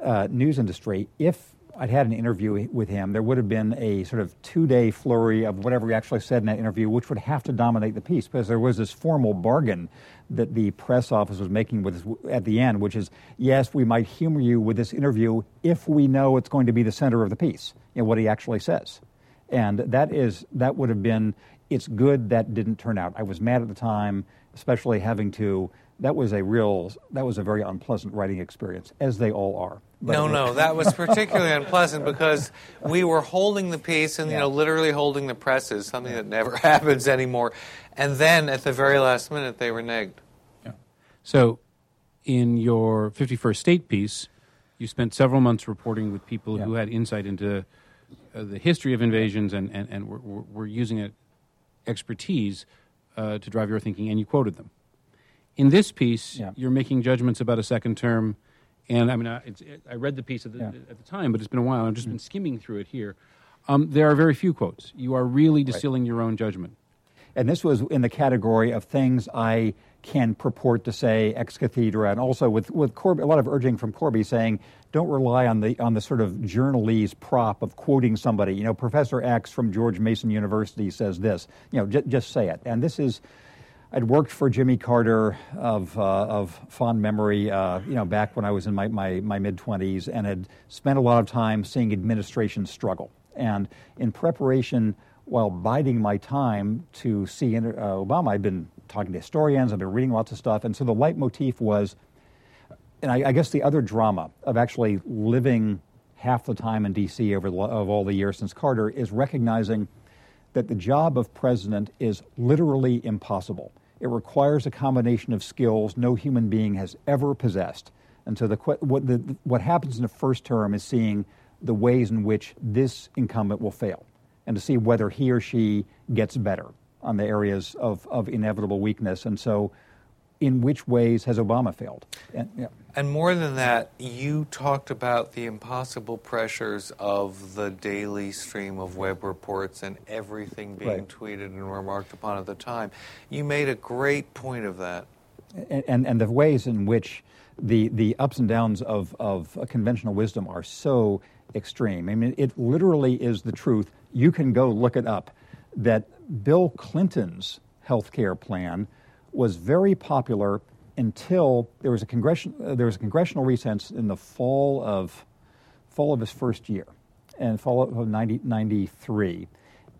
uh, news industry, if I'd had an interview with him, there would have been a sort of two day flurry of whatever he actually said in that interview, which would have to dominate the piece because there was this formal bargain that the press office was making with at the end, which is yes, we might humor you with this interview if we know it's going to be the center of the piece, know, what he actually says. And that is that would have been it's good that didn't turn out. I was mad at the time, especially having to that was a real that was a very unpleasant writing experience, as they all are. But no, no, that was particularly unpleasant because we were holding the piece and you know literally holding the presses, something that never happens anymore. And then at the very last minute, they were reneged. So, in your 51st State piece, you spent several months reporting with people who had insight into uh, the history of invasions and, and, and were, were were using it, expertise uh, to drive your thinking, and you quoted them. In this piece, Yeah. you're making judgments about a second term, and I mean, I, it's, I read the piece at the, Yeah. At the time, but it's been a while. I've just been skimming through it here. Um, there are very few quotes. You are really distilling your own judgment. And this was in the category of things I can purport to say ex cathedra, and also with, with Corby, a lot of urging from Corby saying, don't rely on the, on the sort of journalese prop of quoting somebody. You know, Professor X from George Mason University says this. You know, j- just say it. And this is, I'd worked for Jimmy Carter of, uh, of fond memory, uh, you know, back when I was in my, my, my mid 20s and had spent a lot of time seeing administrations struggle. And in preparation, while biding my time to see uh, Obama, I'd been talking to historians, I've been reading lots of stuff. And so the leitmotif was, and I, I guess the other drama of actually living half the time in D.C. over the, of all the years since Carter is recognizing that the job of president is literally impossible. It requires a combination of skills no human being has ever possessed. And so the, what, the, what happens in the first term is seeing the ways in which this incumbent will fail and to see whether he or she gets better on the areas of, of inevitable weakness. And so, in which ways has Obama failed? And, yeah. And more than that, you talked about the impossible pressures of the daily stream of web reports and everything being Right. tweeted and remarked upon at the time. You made a great point of that. and, and, and the ways in which the, the ups and downs of, of conventional wisdom are so extreme. I mean, it literally is the truth. You can go look it up that Bill Clinton's health care plan was very popular until there was a, congression, uh, there was a congressional recess in the fall of, fall of his first year, and fall of 90, 93.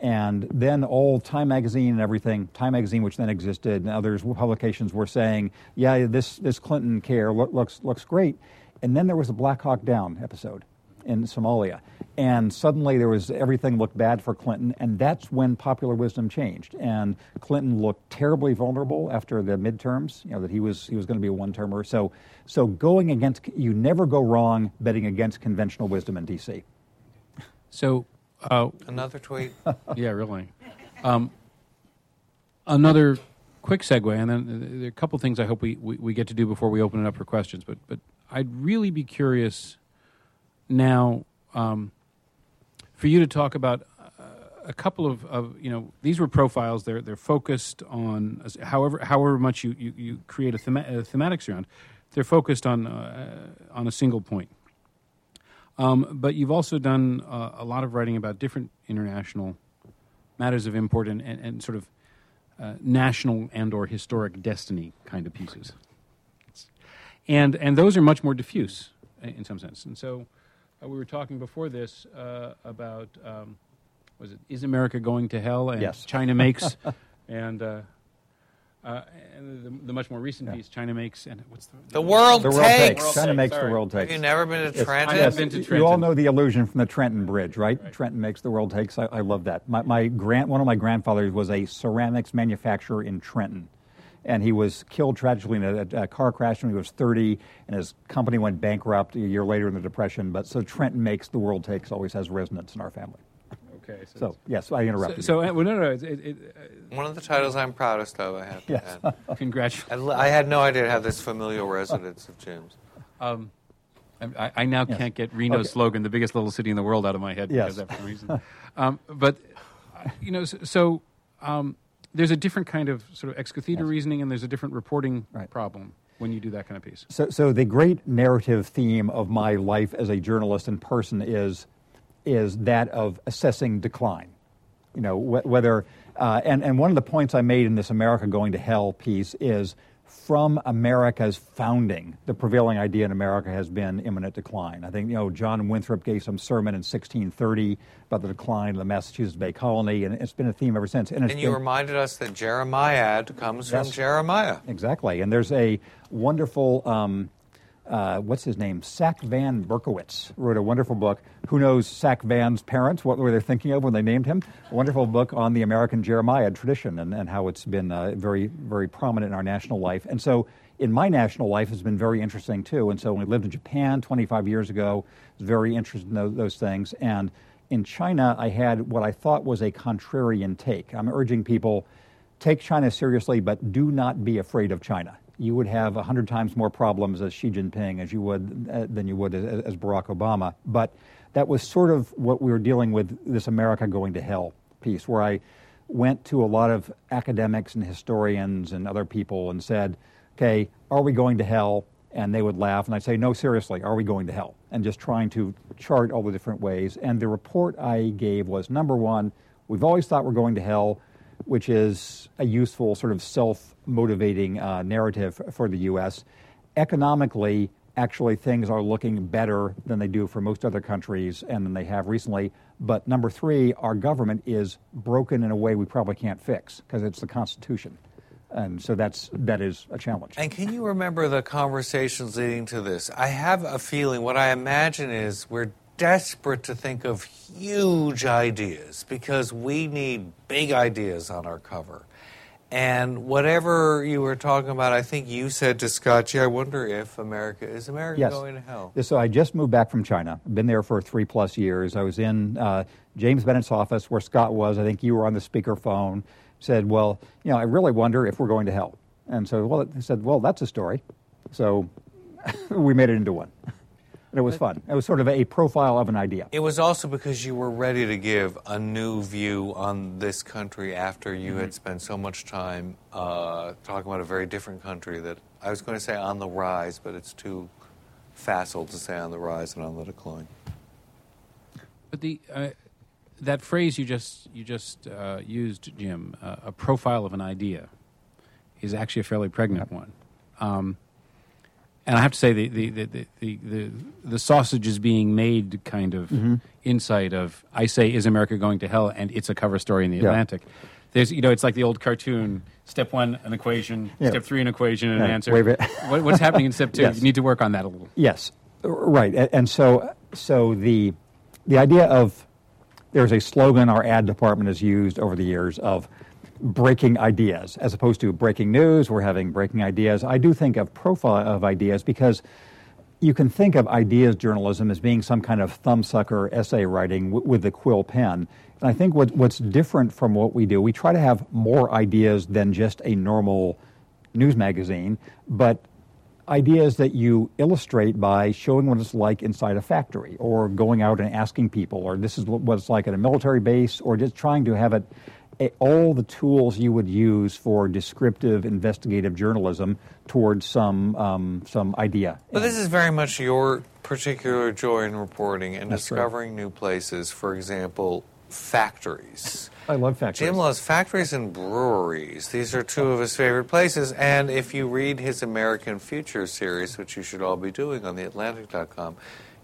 And then all Time Magazine and everything, Time Magazine, which then existed, and others publications were saying, yeah, this, this Clinton care look, looks, looks great. And then there was a Black Hawk Down episode in Somalia. And suddenly there was everything looked bad for Clinton, and that's when popular wisdom changed. And Clinton looked terribly vulnerable after the midterms, you know, that he was, he was going to be a one termer. So, so going against, you never go wrong betting against conventional wisdom in D.C. So, uh, Another tweet. yeah, really. Um, another quick segue, and then uh, there are a couple things I hope we, we, we get to do before we open it up for questions. But but I'd really be curious now um, for you to talk about uh, a couple of, of you know these were profiles. They're they're focused on however however much you, you, you create a thema- uh, thematics around. They're focused on uh, on a single point. Um, but you've also done uh, a lot of writing about different international matters of import and, and, and sort of uh, national and or historic destiny kind of pieces. And, and those are much more diffuse in some sense. And so we were talking before this uh, about, um, was it, Is America Going to Hell? And Yes. China Makes, and, uh, uh, and the, the much more recent Yeah. piece, China Makes, and what's the... The world The world takes. takes. China makes the sorry. world Have takes. you never been to Yes. Trenton? I have been to You all know the illusion from the Trenton Bridge, right? Trenton makes the world takes. I, I love that. My, my grand, one of my grandfathers was a ceramics manufacturer in Trenton, and he was killed tragically in a, a car crash when he was 30, and his company went bankrupt a year later in the Depression. But so Trenton makes the world takes always has resonance in our family. Okay. So, So, yes, I interrupted so, you. uh, well, no, no. It, it, it, One of the titles I'm proudest of, I have to Yes. add. uh, congratulations. I l- I had no idea to have this familial residence of Jim's. Um, I, I now Yes. can't get Reno's Okay. slogan, "the biggest little city in the world," out of my head Yes. because of that reason. um, but uh, you know, so, so um, there's a different kind of sort of ex cathedra Yes. reasoning, and there's a different reporting Right. problem when you do that kind of piece. So, so the great narrative theme of my life as a journalist and person is, is that of assessing decline. You know, wh- whether, uh, and, and one of the points I made in this America Going to Hell piece is from America's founding, the prevailing idea in America has been imminent decline. I think, you know, John Winthrop gave some sermon in 1630 about the decline of the Massachusetts Bay Colony, and it's been a theme ever since. it's And you been- reminded us that Jeremiad comes from Jeremiah. Exactly. And there's a wonderful, um, uh, what's his name? Sacvan Bercovitch wrote a wonderful book. Who knows Sacvan's parents? What were they thinking of when they named him? A wonderful book on the American Jeremiad tradition and, and how it's been uh, very, very prominent in our national life. And so in my national life, it's been very interesting too. And so when we lived in Japan 25 years ago, I was very interested in those, those things. And in China, I had what I thought was a contrarian take. I'm urging people take China seriously, but do not be afraid of China. You would have a hundred times more problems as Xi Jinping as you would uh, than you would as, as Barack Obama. But that was sort of what we were dealing with this America going to hell piece, where I went to a lot of academics and historians and other people and said, "Okay, are we going to hell?" And they would laugh, and I'd say, "No, seriously, are we going to hell?" And just trying to chart all the different ways. And the report I gave was number one: we've always thought we're going to hell which is a useful sort of self motivating uh, narrative for the U.S. Economically, actually, things are looking better than they do for most other countries and than they have recently. But number three, our government is broken in a way we probably can't fix because it's the Constitution. And so that's, that is a challenge. And can you remember the conversations leading to this? I have a feeling, what I imagine is we're desperate to think of huge ideas because we need big ideas on our cover. And whatever you were talking about, I think you said to Scott, gee, I wonder if America, is America Yes. going to hell? So I just moved back from China. I've been there for three plus years. I was in uh, James Bennet's office where Scott was. I think you were on the speakerphone. Said, "Well, you know, I really wonder if we're going to hell." And so, well, I said, "Well, that's a story." So we made it into one, and it was fun. It was sort of a profile of an idea. It was also because you were ready to give a new view on this country after you Mm-hmm. had spent so much time uh, talking about a very different country that I was going to say on the rise, but it's too facile to say on the rise and on the decline. But the uh, that phrase you just you just uh, used, Jim, uh, a profile of an idea, is actually a fairly pregnant one. Um, and I have to say, the the, the, the, the, the, sausage is being made kind of mm-hmm. insight of I say, is America going to hell? And it's a cover story in the Yeah. Atlantic. There's, you know, it's like the old cartoon. Step one, an equation. Yeah. Step three, an equation and an answer. wave it. What, what's happening in step two? Yes. You need to work on that a little. Yes, right. And so, so the the idea of there's a slogan our ad department has used over the years of breaking ideas as opposed to breaking news. We're having breaking ideas. I do think of profile of ideas because you can think of ideas journalism as being some kind of thumbsucker essay writing w- with the quill pen. And I think what, what's different from what we do, we try to have more ideas than just a normal news magazine, but ideas that you illustrate by showing what it's like inside a factory or going out and asking people or this is what it's like at a military base or just trying to have it all the tools you would use for descriptive investigative journalism towards some um, some idea But this is very much your particular joy in reporting and That's right. discovering new places. For example, factories. I love factories. Jim loves factories and breweries. These are two of his favorite places. And if you read his American Future series, which you should all be doing on theatlantic.com,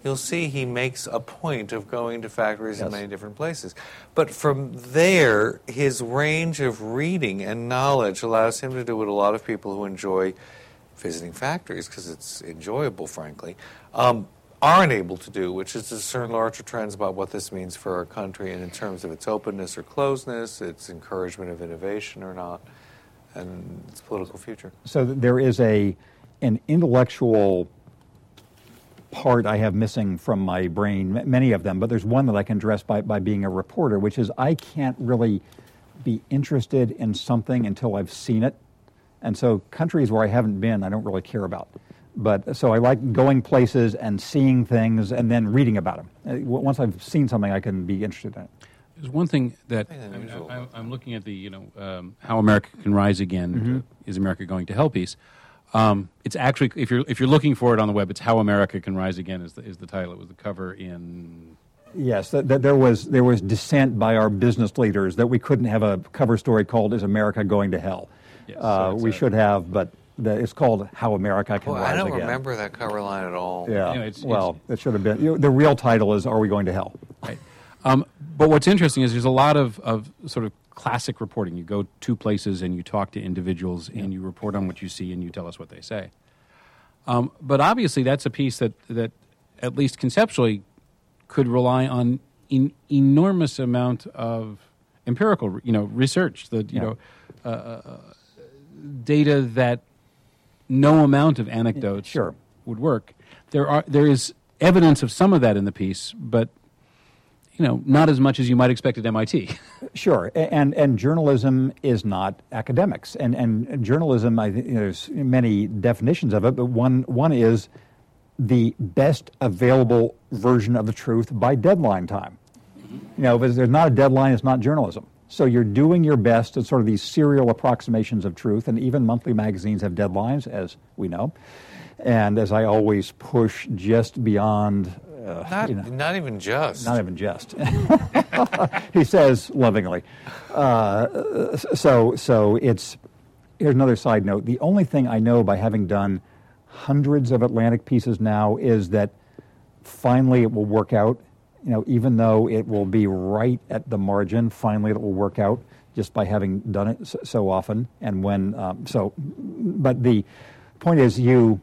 you'll see he makes a point of going to factories in many different places. But from there, his range of reading and knowledge allows him to do what a lot of people who enjoy visiting factories, because it's enjoyable, frankly, um, aren't able to do, which is to discern larger trends about what this means for our country and in terms of its openness or closeness, its encouragement of innovation or not, and its political future. so there is a an intellectual part I have missing from my brain, m- many of them, but there's one that I can address by, by being a reporter, which is I can't really be interested in something until I've seen it. And so countries where I haven't been, I don't really care about. But so I like going places and seeing things and then reading about them. Uh, Once I've seen something, I can be interested in it. There's one thing that I mean, I, I'm looking at the you know um, how America can rise again. uh, Is America going to hell piece? Um, it's actually if you're if you're looking for it on the web, it's how America can rise again is the, is the title. It was the cover in Yes, that, that there was there was dissent by our business leaders that we couldn't have a cover story called "Is America Going to Hell?" Yes, uh, so we a- should have, but the, it's called "How America Can Boy, Rise Again." I don't Again." remember that cover line at all. Yeah, Anyway, it's- well, it should have been. You know, the real title is "Are We Going to Hell?" Right. Um, but what's interesting is there's a lot of, of sort of classic reporting. You go to places and you talk to individuals and you report on what you see and you tell us what they say. Um, but obviously, that's a piece that, that at least conceptually could rely on an enormous amount of empirical, you know, research. The you Yeah. know, uh, uh, data that no amount of anecdotes Sure. would work. There are there is evidence of some of that in the piece, but you know, not as much as you might expect at MIT. Sure, and and journalism is not academics, and and journalism. I think there's many definitions of it, but one one is the best available version of the truth by deadline time. You know, if there's not a deadline, it's not journalism. So you're doing your best at sort of these serial approximations of truth, and even monthly magazines have deadlines, as we know. And as I always push just beyond, uh, Not, you know, not even just. not even just. he says lovingly. Uh, so, so it's. Here's another side note. The only thing I know by having done hundreds of Atlantic pieces now is that finally it will work out. You know, even though it will be right at the margin, finally it will work out just by having done it so, so often. And when um, so, but the point is, you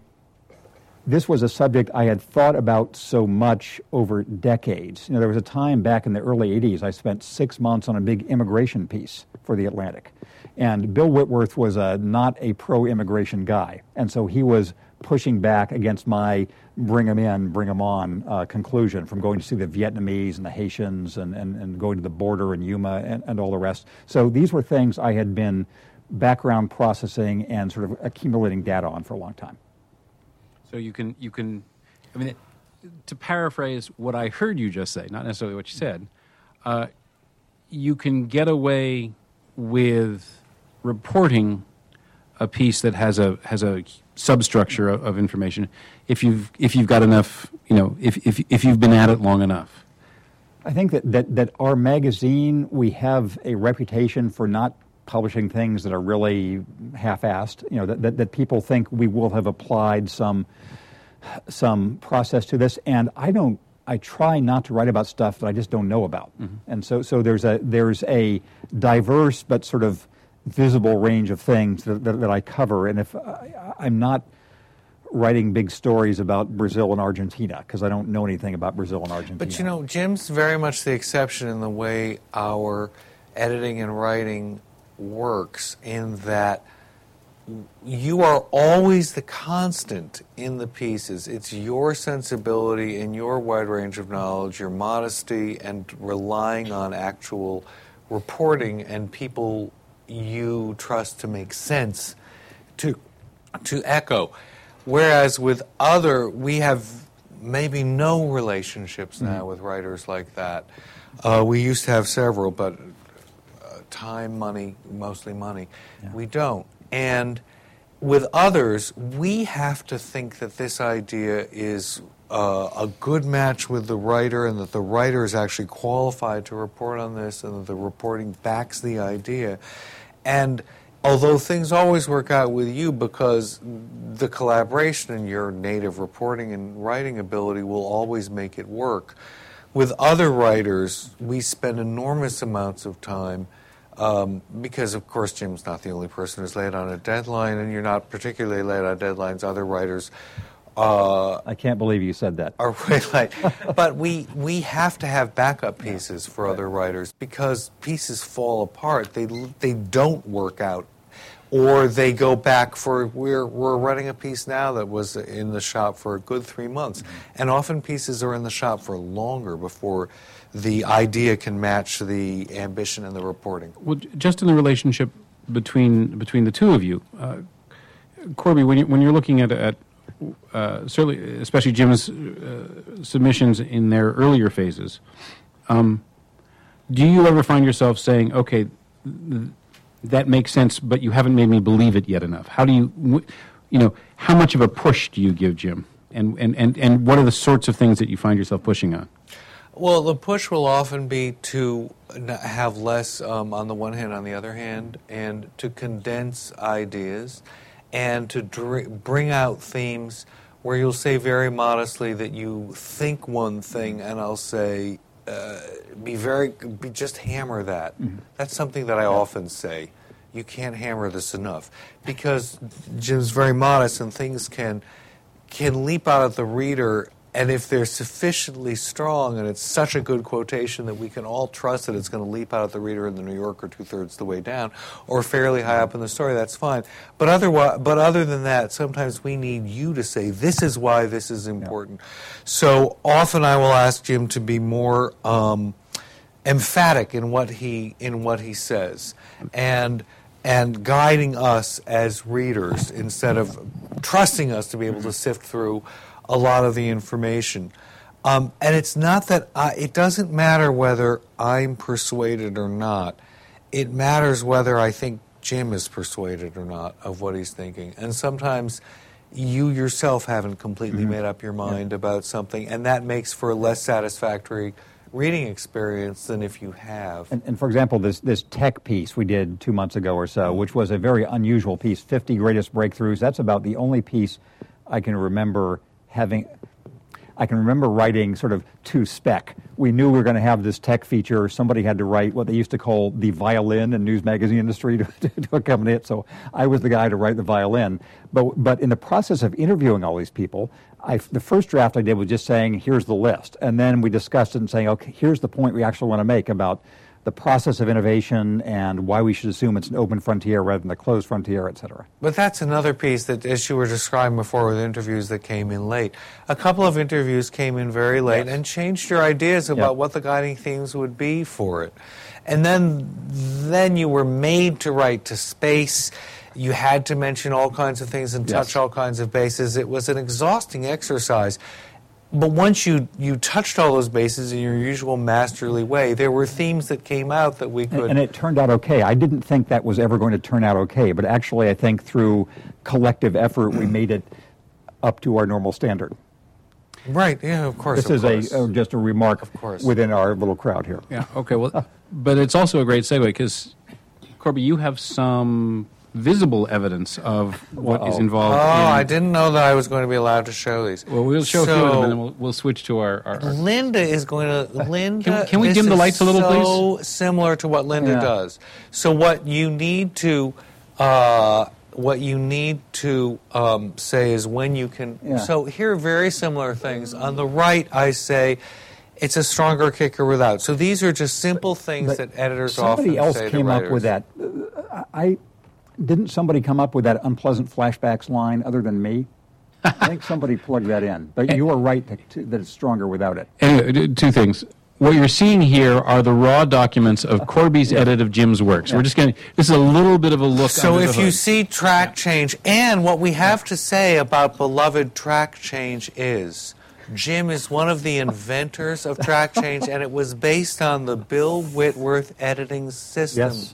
this was a subject I had thought about so much over decades. You know, there was a time back in the early 80s I spent six months on a big immigration piece for the Atlantic. And Bill Whitworth was a, not a pro immigration guy. And so he was pushing back against my bring them in, bring them on uh, conclusion from going to see the Vietnamese and the Haitians and, and, and going to the border in Yuma and, and all the rest. So these were things I had been background processing and sort of accumulating data on for a long time. So you can you can, I mean, to paraphrase what I heard you just say, not necessarily what you said, uh, you can get away with reporting a piece that has a has a substructure of, of information if you've if you've got enough, you know, if if if you've been at it long enough. I think that, that, that our magazine, we have a reputation for not publishing things that are really half-assed. You know, that, that, that people think we will have applied some some process to this, and I don't. I try not to write about stuff that I just don't know about, mm-hmm. and so so there's a there's a diverse but sort of visible range of things that, that, that I cover, and if I, I'm not writing big stories about Brazil and Argentina because I don't know anything about Brazil and Argentina. But you know, Jim's very much the exception in the way our editing and writing works, in that you are always the constant in the pieces. It's your sensibility and your wide range of knowledge, your modesty, and relying on actual reporting and people you trust to make sense to to echo. Whereas with other, we have maybe no relationships now with writers like that. Uh, we used to have several, but time, money, mostly money. We don't. And with others, we have to think that this idea is uh, a good match with the writer and that the writer is actually qualified to report on this and that the reporting backs the idea. And although things always work out with you because the collaboration and your native reporting and writing ability will always make it work, with other writers, we spend enormous amounts of time um, because, of course, Jim's not the only person who's late on a deadline, and you're not particularly late on deadlines. Other writers uh, I can't believe you said that. are way late. but we, we have to have backup pieces for other writers because pieces fall apart. They, they don't work out or they go back for we're we're running a piece now that was in the shop for a good three months, and often pieces are in the shop for longer before the idea can match the ambition and the reporting. Well, just in the relationship between between the two of you, uh, Corby, when you when you're looking at at uh, certainly, especially Jim's uh, submissions in their earlier phases, um, do you ever find yourself saying, "Okay, th- that makes sense, but you haven't made me believe it yet enough"? How do you, wh- you know, how much of a push do you give Jim, and and and and what are the sorts of things that you find yourself pushing on? Well, the push will often be to have less um, on the one hand, on the other hand, and to condense ideas and to dr- bring out themes where you'll say very modestly that you think one thing, and I'll say, uh, be very, be, just hammer that. That's something that I often say. You can't hammer this enough because Jim's very modest, and things can can leap out at the reader and if they're sufficiently strong and it's such a good quotation that we can all trust that it's going to leap out at the reader in the New Yorker two thirds the way down or fairly high up in the story, that's fine. But otherwise, but other than that, sometimes we need you to say this is why this is important. So often I will ask Jim to be more um, emphatic in what he in what he says and and guiding us as readers instead of trusting us to be able to sift through a lot of the information. Um, and it's not that I, it doesn't matter whether I'm persuaded or not. It matters whether I think Jim is persuaded or not of what he's thinking. And sometimes you yourself haven't completely made up your mind about something, and that makes for a less satisfactory reading experience than if you have. And, and for example, this, this tech piece we did two months ago or so, which was a very unusual piece 50 greatest breakthroughs. That's about the only piece I can remember having. I can remember writing sort of to spec. We knew we were going to have this tech feature. Somebody had to write what they used to call the violin in news magazine industry to, to, to accompany it. So I was the guy to write the violin. But, but in the process of interviewing all these people, I, the first draft I did was just saying, here's the list. And then we discussed it and saying, okay, here's the point we actually want to make about the process of innovation and why we should assume it's an open frontier rather than a closed frontier, et cetera. But that's another piece that, as you were describing before, with interviews that came in late. A couple of interviews came in very late Yes. and changed your ideas about Yeah. what the guiding themes would be for it. And then, then you were made to write to space. You had to mention all kinds of things and touch Yes. all kinds of bases. It was an exhausting exercise. But once you, you touched all those bases in your usual masterly way, there were themes that came out that we could. And it turned out okay. I didn't think that was ever going to turn out okay, but actually, I think through collective effort, we made it up to our normal standard. right, yeah, of course. This of is course. a, uh, just a remark Of course. within our little crowd here. Yeah. Okay. Well, but it's also a great segue because, Corby, you have some visible evidence of what is Uh-oh. involved. Oh, in, I didn't know that I was going to be allowed to show these. Well, we'll show a few of them, and then we'll, we'll switch to our. our, our Linda is going to. Linda, Can- can we this dim the lights a little, so please? So similar to what Linda Yeah. does. So what you need to. Uh, what you need to um, say is when you can. Yeah. So here are very similar things. On the right, I say it's a stronger kicker without. So these are just simple things But that editors somebody often Somebody else came to up with that. I didn't somebody come up with that unpleasant flashbacks line other than me. I think somebody plugged that in, but you are right to, to, that it's stronger without it. Anyway, uh, two things. What you're seeing here are the raw documents of Corby's edit of Jim's work. So we're just going to. This is a little bit of a look. At So under if the you see track change, and what we have to say about beloved track change is Jim is one of the inventors of track change, and it was based on the Bill Whitworth editing system. Yes.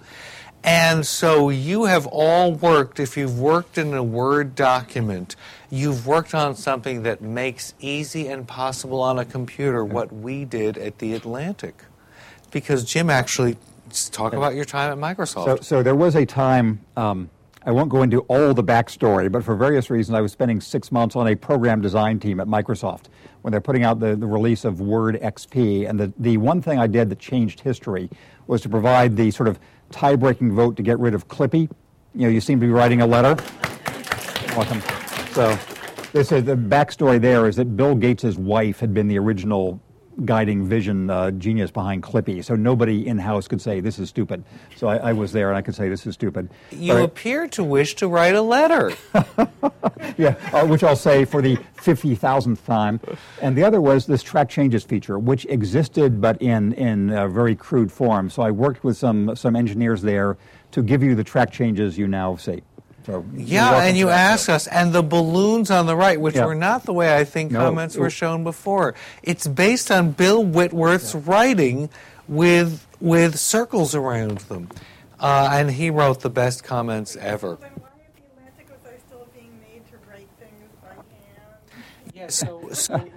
And so you have all worked, if you've worked in a Word document, you've worked on something that makes easy and possible on a computer what we did at The Atlantic. Because Jim actually, talk about your time at Microsoft. So, so there was a time. Um, I won't go into all the backstory, but for various reasons, I was spending six months on a program design team at Microsoft when they're putting out the, the release of Word XP. And the, the one thing I did that changed history was to provide the sort of tie breaking vote to get rid of Clippy. You know, you seem to be writing a letter. Welcome. So, this is the backstory there is that Bill Gates' wife had been the original guiding vision uh, genius behind Clippy, so nobody in house could say this is stupid. So I, I, was there, and I could say this is stupid. You but appear I, to wish to write a letter. yeah, uh, which I'll say for the fifty thousandth time. And the other was this track changes feature, which existed but in in very crude form. So I worked with some some engineers there to give you the track changes you now see. So yeah, and you asked us, and the balloons on the right, which yeah. were not the way I think no. comments were shown before. It's based on Bill Whitworth's yeah. writing with with circles around them, uh, and he wrote the best comments ever. Yeah, so, so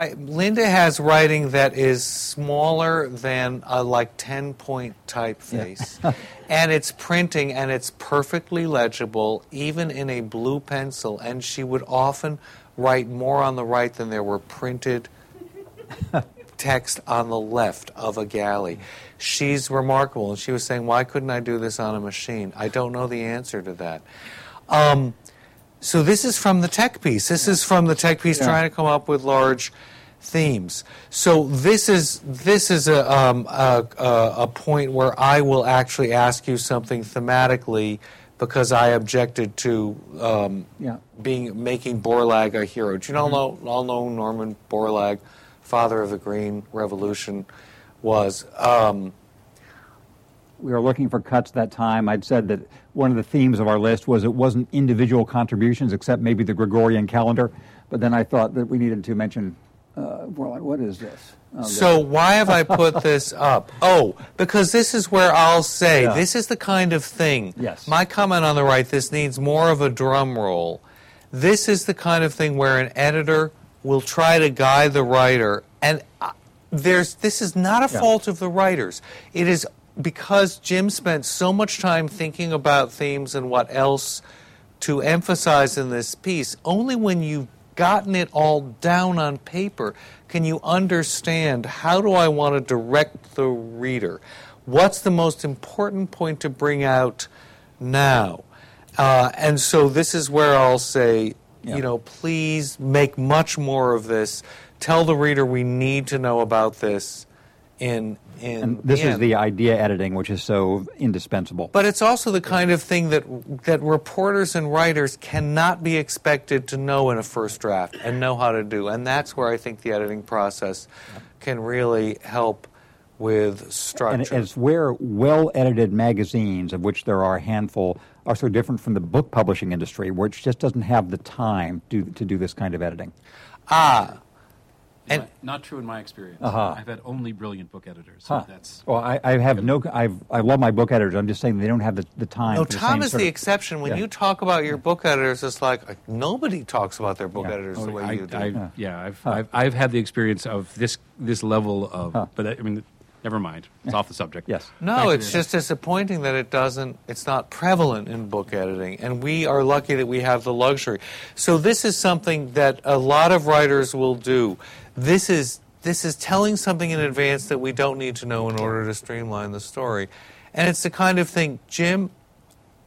I, Linda has writing that is smaller than a like 10 point typeface. Yeah. and it's printing and it's perfectly legible, even in a blue pencil. And she would often write more on the right than there were printed text on the left of a galley. She's remarkable. And she was saying, Why couldn't I do this on a machine? I don't know the answer to that. Um, so this is from the tech piece. This is from the tech piece yeah. trying to come up with large themes. So this is this is a, um, a, a point where I will actually ask you something thematically because I objected to um, yeah. being making Borlaug a hero. Do you all mm-hmm. know all know Norman Borlaug, father of the Green Revolution, was? Um, we were looking for cuts that time. I'd said that one of the themes of our list was it wasn't individual contributions, except maybe the Gregorian calendar. But then I thought that we needed to mention, uh, well, what is this? Oh, so why have I put this up? Oh, because this is where I'll say yeah. this is the kind of thing. Yes. My comment on the right. This needs more of a drum roll. This is the kind of thing where an editor will try to guide the writer, and uh, there's this is not a yeah. fault of the writers. It is because Jim spent so much time thinking about themes and what else to emphasize in this piece, only when you've gotten it all down on paper can you understand how do I want to direct the reader? What's the most important point to bring out now? Uh, and so this is where I'll say, yeah. you know, please make much more of this. Tell the reader we need to know about this in in and this is the idea editing which is so indispensable. But it's also the kind of thing that that reporters and writers cannot be expected to know in a first draft and know how to do. And that's where i think the editing process can really help with structure. and it's where well edited magazines of which there are a handful are so different from the book publishing industry which just doesn't have the time to, to do this kind of editing. Ah and not true in my experience. Uh-huh. I've had only brilliant book editors. Huh. That's well, I, I have no. I've, I love my book editors. I'm just saying they don't have the, the time. No, the Tom is the of, exception. When yeah. you talk about your book editors, it's like, like nobody talks about their book yeah. editors oh, the way I, you do. I, yeah, yeah I've, huh. I've, I've had the experience of this this level of. Huh. But I mean, never mind. It's off the subject. Yes. No, it's just disappointing that it doesn't. It's not prevalent in book editing, and we are lucky that we have the luxury. So this is something that a lot of writers will do. This is this is telling something in advance that we don't need to know in order to streamline the story. And it's the kind of thing Jim,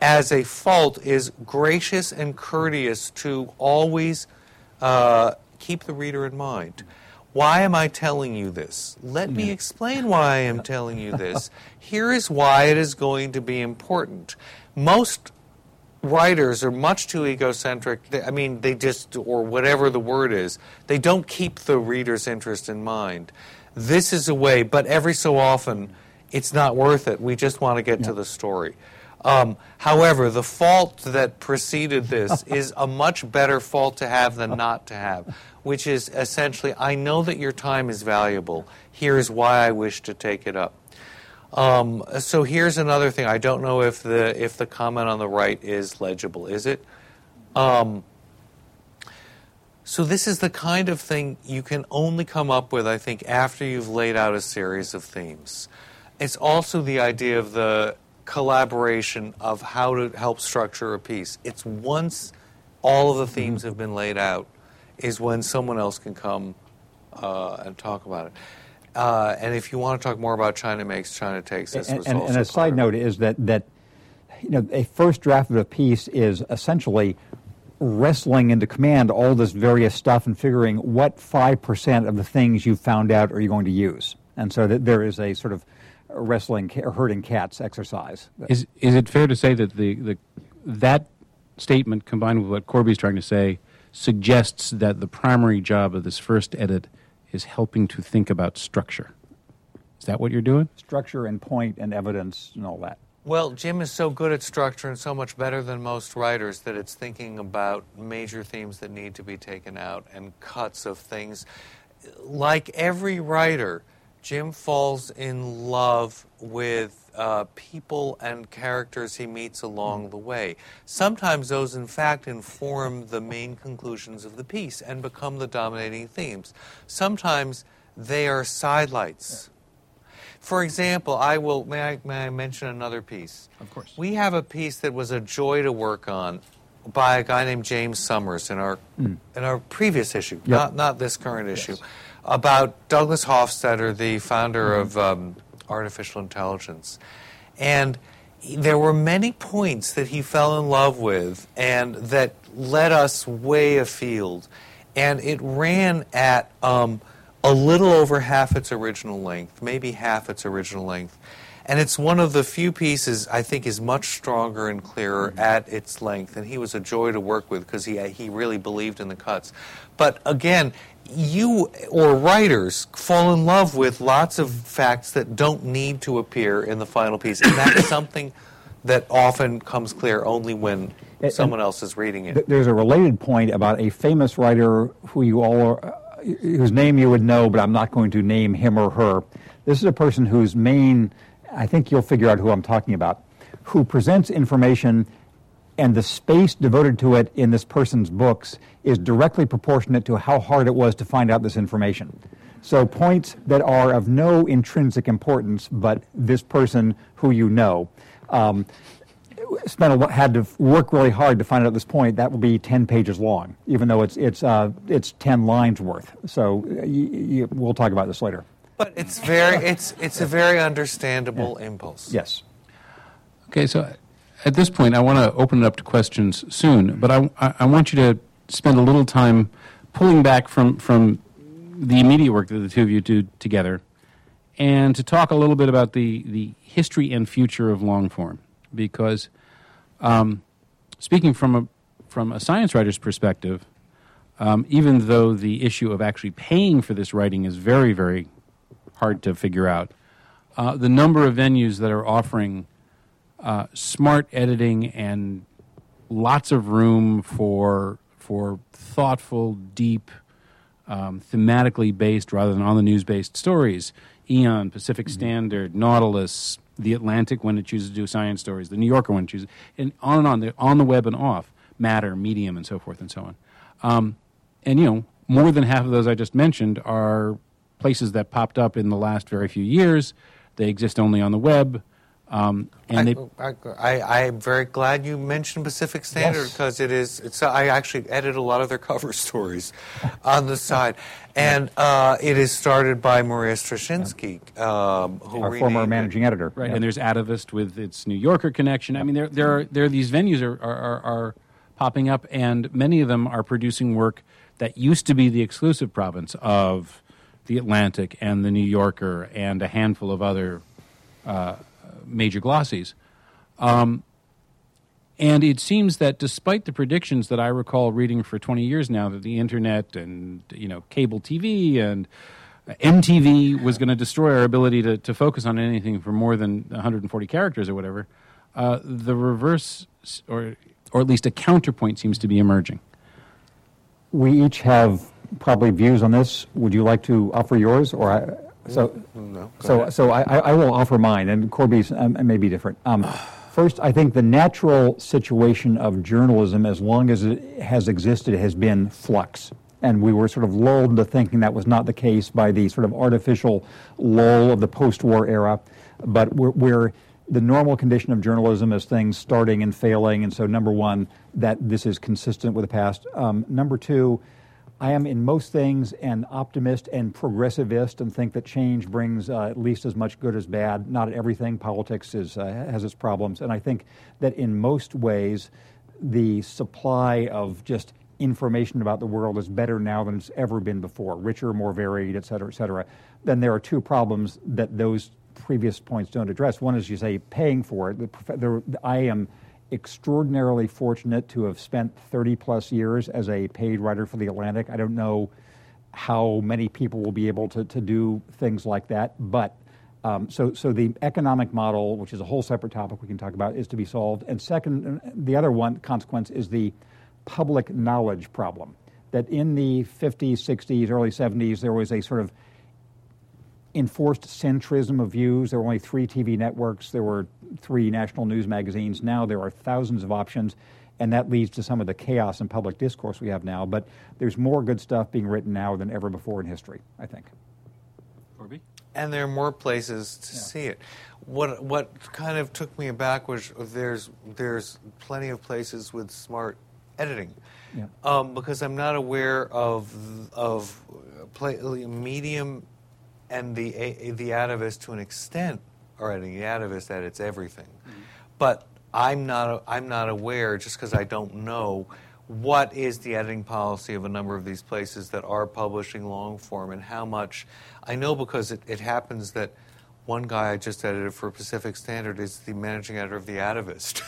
as a fault, is gracious and courteous to always uh, keep the reader in mind. Why am I telling you this? Let me explain why I am telling you this. Here is why it is going to be important. Most writers are much too egocentric. I mean, they just, or whatever the word is, they don't keep the reader's interest in mind. This is a way, but every so often, it's not worth it. We just want to get yeah. to the story. Um, however, the fault that preceded this is a much better fault to have than not to have, which is essentially I know that your time is valuable. Here's why I wish to take it up. Um, so here's another thing. I don't know if the if the comment on the right is legible. Is it? Um, so this is the kind of thing you can only come up with, I think, after you've laid out a series of themes. It's also the idea of the collaboration of how to help structure a piece. It's once all of the themes mm-hmm. have been laid out, is when someone else can come uh, and talk about it. Uh, and if you want to talk more about China makes, China takes, this and, was and, also and a side note is that that you know a first draft of a piece is essentially wrestling into command all this various stuff and figuring what 5% of the things you found out are you going to use. And so that there is a sort of wrestling or herding cats exercise. Is, is it fair to say that the, the, that statement combined with what Corby's trying to say suggests that the primary job of this first edit is helping to think about structure? Is that what you're doing? Structure and point and evidence and all that. Well, Jim is so good at structure and so much better than most writers that it's thinking about major themes that need to be taken out and cuts of things. Like every writer, Jim falls in love with uh, people and characters he meets along the way. Sometimes those, in fact, inform the main conclusions of the piece and become the dominating themes. Sometimes they are sidelights. For example, I will may I, may I mention another piece? Of course. We have a piece that was a joy to work on by a guy named James Somers in our in our previous issue, not not this current issue, about Douglas Hofstadter, the founder of um, artificial intelligence, and there were many points that he fell in love with and that led us way afield, and it ran at. Um, a little over half its original length, maybe half its original length. And it's one of the few pieces I think is much stronger and clearer at its length. And he was a joy to work with because he, he really believed in the cuts. But again, you or writers fall in love with lots of facts that don't need to appear in the final piece. And that's something that often comes clear only when And- someone else is reading it. Th- There's a related point about a famous writer who you all are, whose name you would know, but I'm not going to name him or her. This is a person whose main, I think you'll figure out who I'm talking about, who presents information and the space devoted to it in this person's books is directly proportionate to how hard it was to find out this information. So points that are of no intrinsic importance, but this person who you know. Um, spent a lot, had to work really hard to find out this point. That will be ten pages long, even though it's it's uh, it's ten lines worth. So uh, y- y- we'll talk about this later. But it's very it's it's a very understandable impulse. Yes. Okay, so at this point, I want to open it up to questions soon, but I, I, want you to spend a little time pulling back from, from the immediate work that the two of you do together and to talk a little bit about the, the history and future of long form. Because um, speaking from a, from a science writer's perspective, um, even though the issue of actually paying for this writing is very, very hard to figure out, uh, the number of venues that are offering uh, smart editing and lots of room for for thoughtful, deep, um, thematically based rather than on the news based stories. Aeon, Pacific Standard, Nautilus, The Atlantic when it chooses to do science stories, The New Yorker when it chooses, and on and on. They're on the web and off, Matter, Medium, and so forth and so on. Um, and you know, more than half of those I just mentioned are places that popped up in the last very few years. They exist only on the web. Um, and they, I, I, I am very glad you mentioned Pacific Standard Yes. because it is. It's, I actually edit a lot of their cover stories on the side, and uh, it is started by Maria Streshinsky, um, who Our former renamed it. managing editor. Right, Yeah. and there's Atavist with its New Yorker connection. I mean, there there are there are these venues are, are, are, are popping up, and many of them are producing work that used to be the exclusive province of the Atlantic and the New Yorker and a handful of other uh, major glossies. Um, and it seems that despite the predictions that I recall reading for 20 years now that the internet and you know cable TV and MTV was going to destroy our ability to, to focus on anything for more than 140 characters or whatever, uh, the reverse or or at least a counterpoint seems to be emerging. We each have probably views on this. Would you like to offer yours, or so? No, So, ahead. so I, I I will offer mine, and Corby's um, may be different. Um, first, I think the natural situation of journalism, as long as it has existed, has been flux. And we were sort of lulled into thinking that was not the case by the sort of artificial lull of the post war era. But we're, we're the normal condition of journalism is things starting and failing. And so, number one, that this is consistent with the past. Um, number two, I am in most things an optimist and progressivist and think that change brings uh, at least as much good as bad. Not everything. Politics is, uh, has its problems. And I think that in most ways, the supply of just information about the world is better now than it's ever been before, richer, more varied, et cetera, et cetera, then there are two problems that those previous points don't address. One is, you say, paying for it. The, the, I am extraordinarily fortunate to have spent 30 plus years as a paid writer for The Atlantic. I don't know how many people will be able to, to do things like that, but um, so, so the economic model, which is a whole separate topic we can talk about, is to be solved. And second, the other one consequence is the public knowledge problem. That in the 50s, 60s, early 70s, there was a sort of enforced centrism of views. There were only three TV networks, there were three national news magazines. Now there are thousands of options, and that leads to some of the chaos in public discourse we have now. But there's more good stuff being written now than ever before in history, I think. Corby? And there are more places to yeah. see it. What what kind of took me aback was there's there's plenty of places with smart editing. Yeah. Um, because I'm not aware of of play, medium and the the atavist to an extent editing. The atavist edits everything, mm-hmm. but I'm not I'm not aware just because I don't know what is the editing policy of a number of these places that are publishing long form and how much I know because it, it happens that one guy I just edited for Pacific Standard is the managing editor of The Atavist.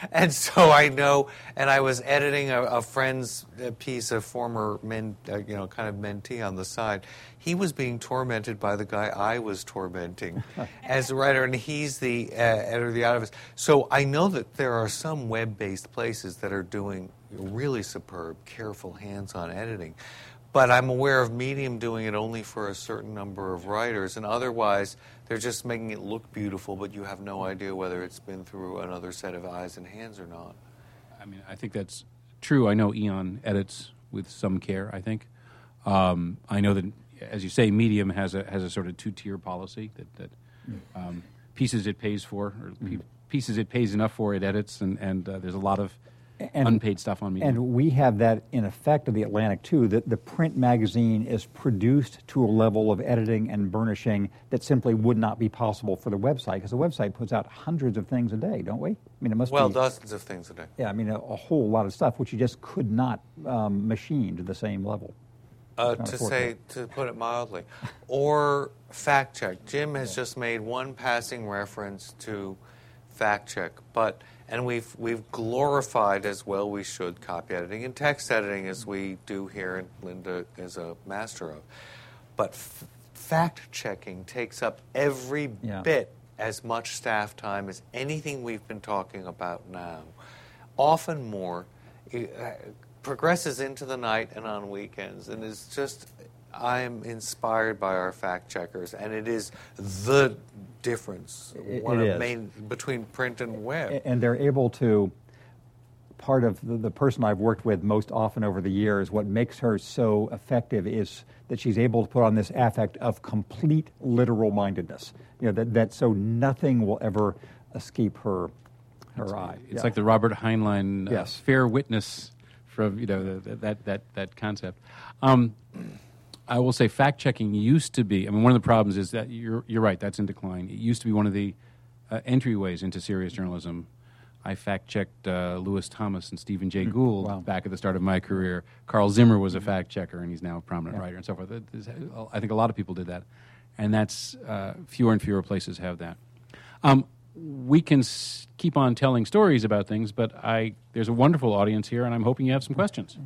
and so I know, and I was editing a, a friend's piece, a former men, uh, you know, kind of mentee on the side. He was being tormented by the guy I was tormenting as a writer, and he's the uh, editor of The Atavist. So I know that there are some web based places that are doing really superb, careful, hands on editing but I'm aware of Medium doing it only for a certain number of writers, and otherwise they're just making it look beautiful, but you have no idea whether it's been through another set of eyes and hands or not. I mean, I think that's true. I know Aeon edits with some care. I think um, I know that, as you say, Medium has a has a sort of two tier policy that that um, pieces it pays for or mm-hmm. pieces it pays enough for it edits, and and uh, there's a lot of and, unpaid stuff on Medium. And we have that in effect of the Atlantic too. That the print magazine is produced to a level of editing and burnishing that simply would not be possible for the website because the website puts out hundreds of things a day, don't we? I mean, it must well be, dozens of things a day. Yeah, I mean a, a whole lot of stuff which you just could not um, machine to the same level. Uh, to say, to put it mildly, or fact check. Jim has yeah. just made one passing reference to fact check, but and we've we've glorified as well we should copy editing and text editing as we do here, and Linda is a master of. But f- fact checking takes up every yeah. bit as much staff time as anything we've been talking about now, often more. It, uh, progresses into the night and on weekends, and is just I am inspired by our fact checkers, and it is the difference one it of main between print and web. And they're able to. Part of the, the person I've worked with most often over the years, what makes her so effective is that she's able to put on this affect of complete literal mindedness. You know that, that so nothing will ever escape her her it's, eye. It's yeah. like the Robert Heinlein uh, yes. fair witness from you know the, that that that concept. Um, I will say fact checking used to be. I mean, one of the problems is that you're you're right. That's in decline. It used to be one of the uh, entryways into serious journalism. I fact checked uh, Lewis Thomas and Stephen Jay hmm. Gould wow. back at the start of my career. Carl Zimmer was a hmm. fact checker, and he's now a prominent yeah. writer and so forth. I think a lot of people did that, and that's uh, fewer and fewer places have that. Um, we can s- keep on telling stories about things, but I there's a wonderful audience here, and I'm hoping you have some questions.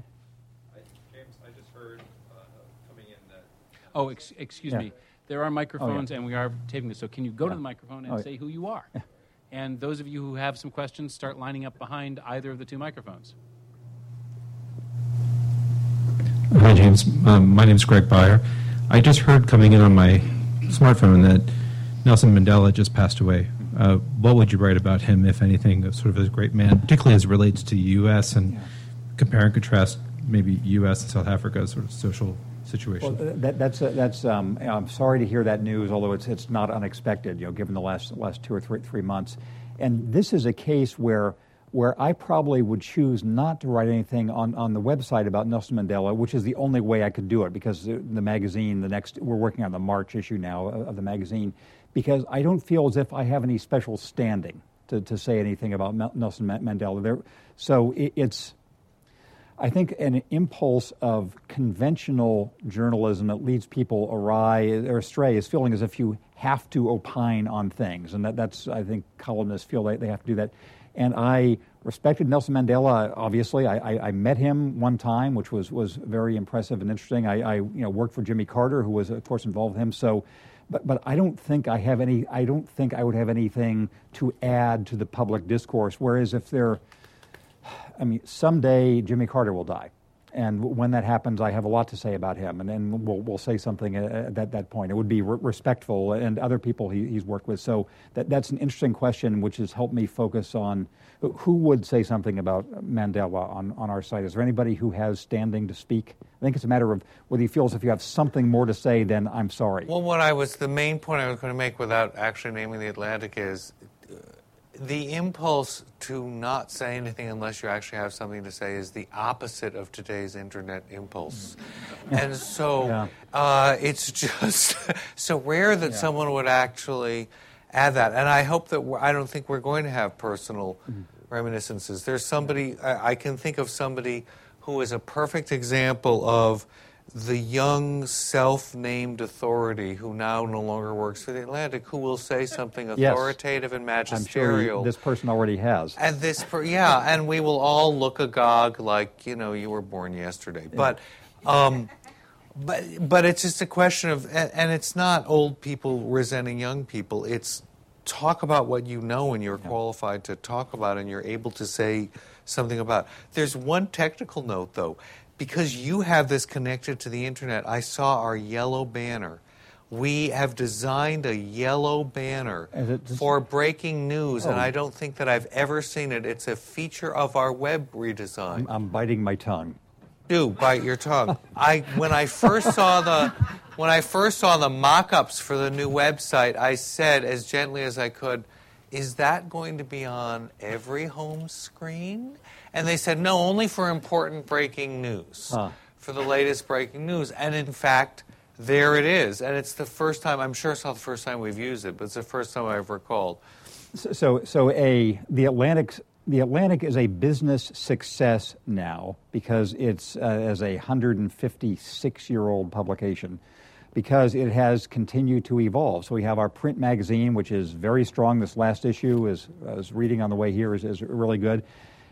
Oh, ex- excuse yeah. me. There are microphones, oh, yeah. and we are taping this. So can you go yeah. to the microphone and oh, say who you are? And those of you who have some questions, start lining up behind either of the two microphones. Hi, James. Um, my name is Greg Beyer. I just heard coming in on my smartphone that Nelson Mandela just passed away. Uh, what would you write about him, if anything, sort of as a great man, particularly as it relates to the U.S. and compare and contrast maybe U.S. and South Africa sort of social situation. Well, that, that's uh, that's. Um, I'm sorry to hear that news, although it's it's not unexpected. You know, given the last last two or three three months, and this is a case where where I probably would choose not to write anything on, on the website about Nelson Mandela, which is the only way I could do it because the, the magazine, the next, we're working on the March issue now of, of the magazine, because I don't feel as if I have any special standing to, to say anything about Nelson Mandela. There, so it, it's, I think, an impulse of conventional journalism that leads people awry or astray is feeling as if you have to opine on things, and that, that's I think columnists feel they, they have to do that. And I respected Nelson Mandela. Obviously, I, I, I, met him one time, which was, was very impressive and interesting. I, I, you know worked for Jimmy Carter, who was of course involved with him. So, but but I don't think I have any. I don't think I would have anything to add to the public discourse. Whereas if there, I mean, someday Jimmy Carter will die. And when that happens, I have a lot to say about him, and then we'll, we'll say something at that, that point. It would be re- respectful, and other people he, he's worked with. So that, that's an interesting question, which has helped me focus on who would say something about Mandela on, on our site. Is there anybody who has standing to speak? I think it's a matter of whether he feels if you have something more to say, then I'm sorry. Well, what I was, the main point I was going to make without actually naming the Atlantic is the impulse to not say anything unless you actually have something to say is the opposite of today's internet impulse. and so yeah. uh, it's just so rare that yeah. someone would actually add that. And I hope that I don't think we're going to have personal mm-hmm. reminiscences. There's somebody, I, I can think of somebody who is a perfect example of the young self-named authority who now no longer works for the Atlantic, who will say something authoritative yes. and magisterial. I'm sure this person already has. And this, per- yeah, and we will all look agog like you know you were born yesterday. Yeah. But, um, but but it's just a question of, and, it's not old people resenting young people. It's talk about what you know and you're qualified to talk about and you're able to say something about. There's one technical note though because you have this connected to the internet, I saw our yellow banner. We have designed a yellow banner for breaking news, oh. and I don't think that I've ever seen it. It's a feature of our web redesign. I'm, I'm biting my tongue. Do bite your tongue. I when I first saw the when I first saw the mock-ups for the new website, I said as gently as I could, "Is that going to be on every home screen?" And they said, no, only for important breaking news, huh. for the latest breaking news. And in fact, there it is. And it's the first time, I'm sure it's not the first time we've used it, but it's the first time I've recalled. So, so, so a, the Atlantic the Atlantic is a business success now because it's uh, as a 156 year old publication because it has continued to evolve. So we have our print magazine, which is very strong. This last issue is, is reading on the way here is, is really good.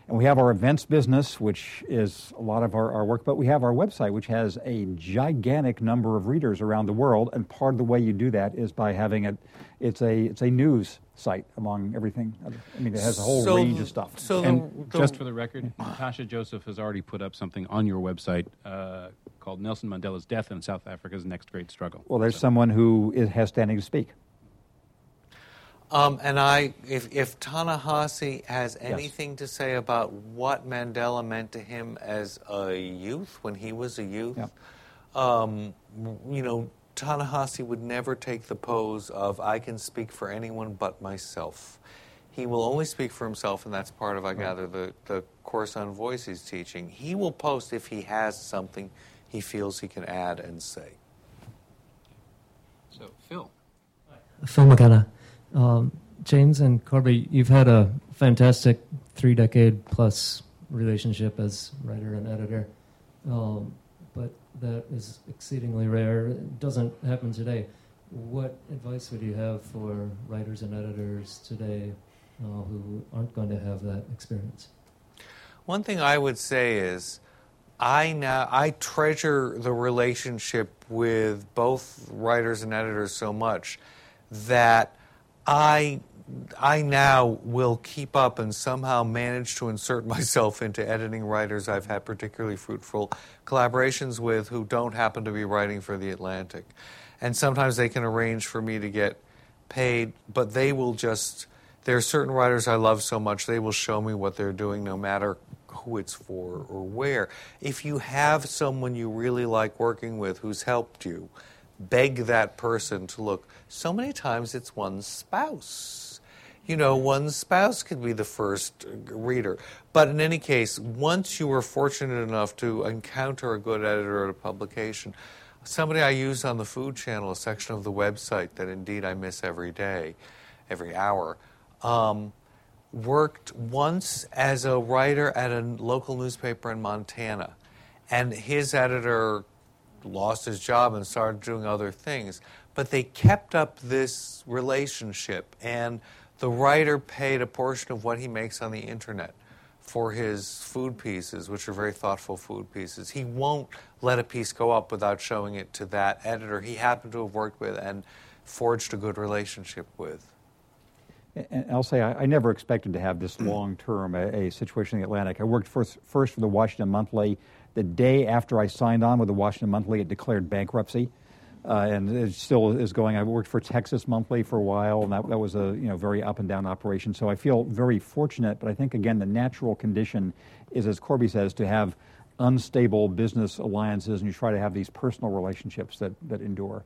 And we have our events business, which is a lot of our, our work, but we have our website, which has a gigantic number of readers around the world. And part of the way you do that is by having it, it's a, it's a news site among everything. I mean, it has a whole so, range of stuff. So and the, just for the record, Natasha Joseph has already put up something on your website uh, called Nelson Mandela's Death and South Africa's Next Great Struggle. Well, there's so. someone who is, has standing to speak. Um, and I, if, if Ta-Nehisi has anything yes. to say about what Mandela meant to him as a youth, when he was a youth, yeah. um, you know, Ta-Nehisi would never take the pose of "I can speak for anyone but myself." He will only speak for himself, and that's part of, I right. gather, the, the course on voice he's teaching. He will post if he has something he feels he can add and say. So, Phil. Phil McKenna. Um, James and Corby, you've had a fantastic three decade plus relationship as writer and editor, um, but that is exceedingly rare. It doesn't happen today. What advice would you have for writers and editors today uh, who aren't going to have that experience? One thing I would say is I now I treasure the relationship with both writers and editors so much that I I now will keep up and somehow manage to insert myself into editing writers I've had particularly fruitful collaborations with who don't happen to be writing for the Atlantic. And sometimes they can arrange for me to get paid, but they will just there are certain writers I love so much they will show me what they're doing no matter who it's for or where. If you have someone you really like working with who's helped you, beg that person to look. So many times it's one's spouse. You know, one's spouse could be the first reader. But in any case, once you are fortunate enough to encounter a good editor at a publication, somebody I use on the Food Channel, a section of the website that indeed I miss every day, every hour, um, worked once as a writer at a local newspaper in Montana, and his editor lost his job and started doing other things. But they kept up this relationship, and the writer paid a portion of what he makes on the internet for his food pieces, which are very thoughtful food pieces. He won't let a piece go up without showing it to that editor he happened to have worked with and forged a good relationship with. And I'll say I, I never expected to have this long term a, a, situation in the Atlantic. I worked first, first for the Washington Monthly. The day after I signed on with the Washington Monthly, it declared bankruptcy. Uh, and it still is going. I worked for Texas Monthly for a while, and that, that was a you know very up and down operation. So I feel very fortunate. But I think again, the natural condition is, as Corby says, to have unstable business alliances, and you try to have these personal relationships that that endure.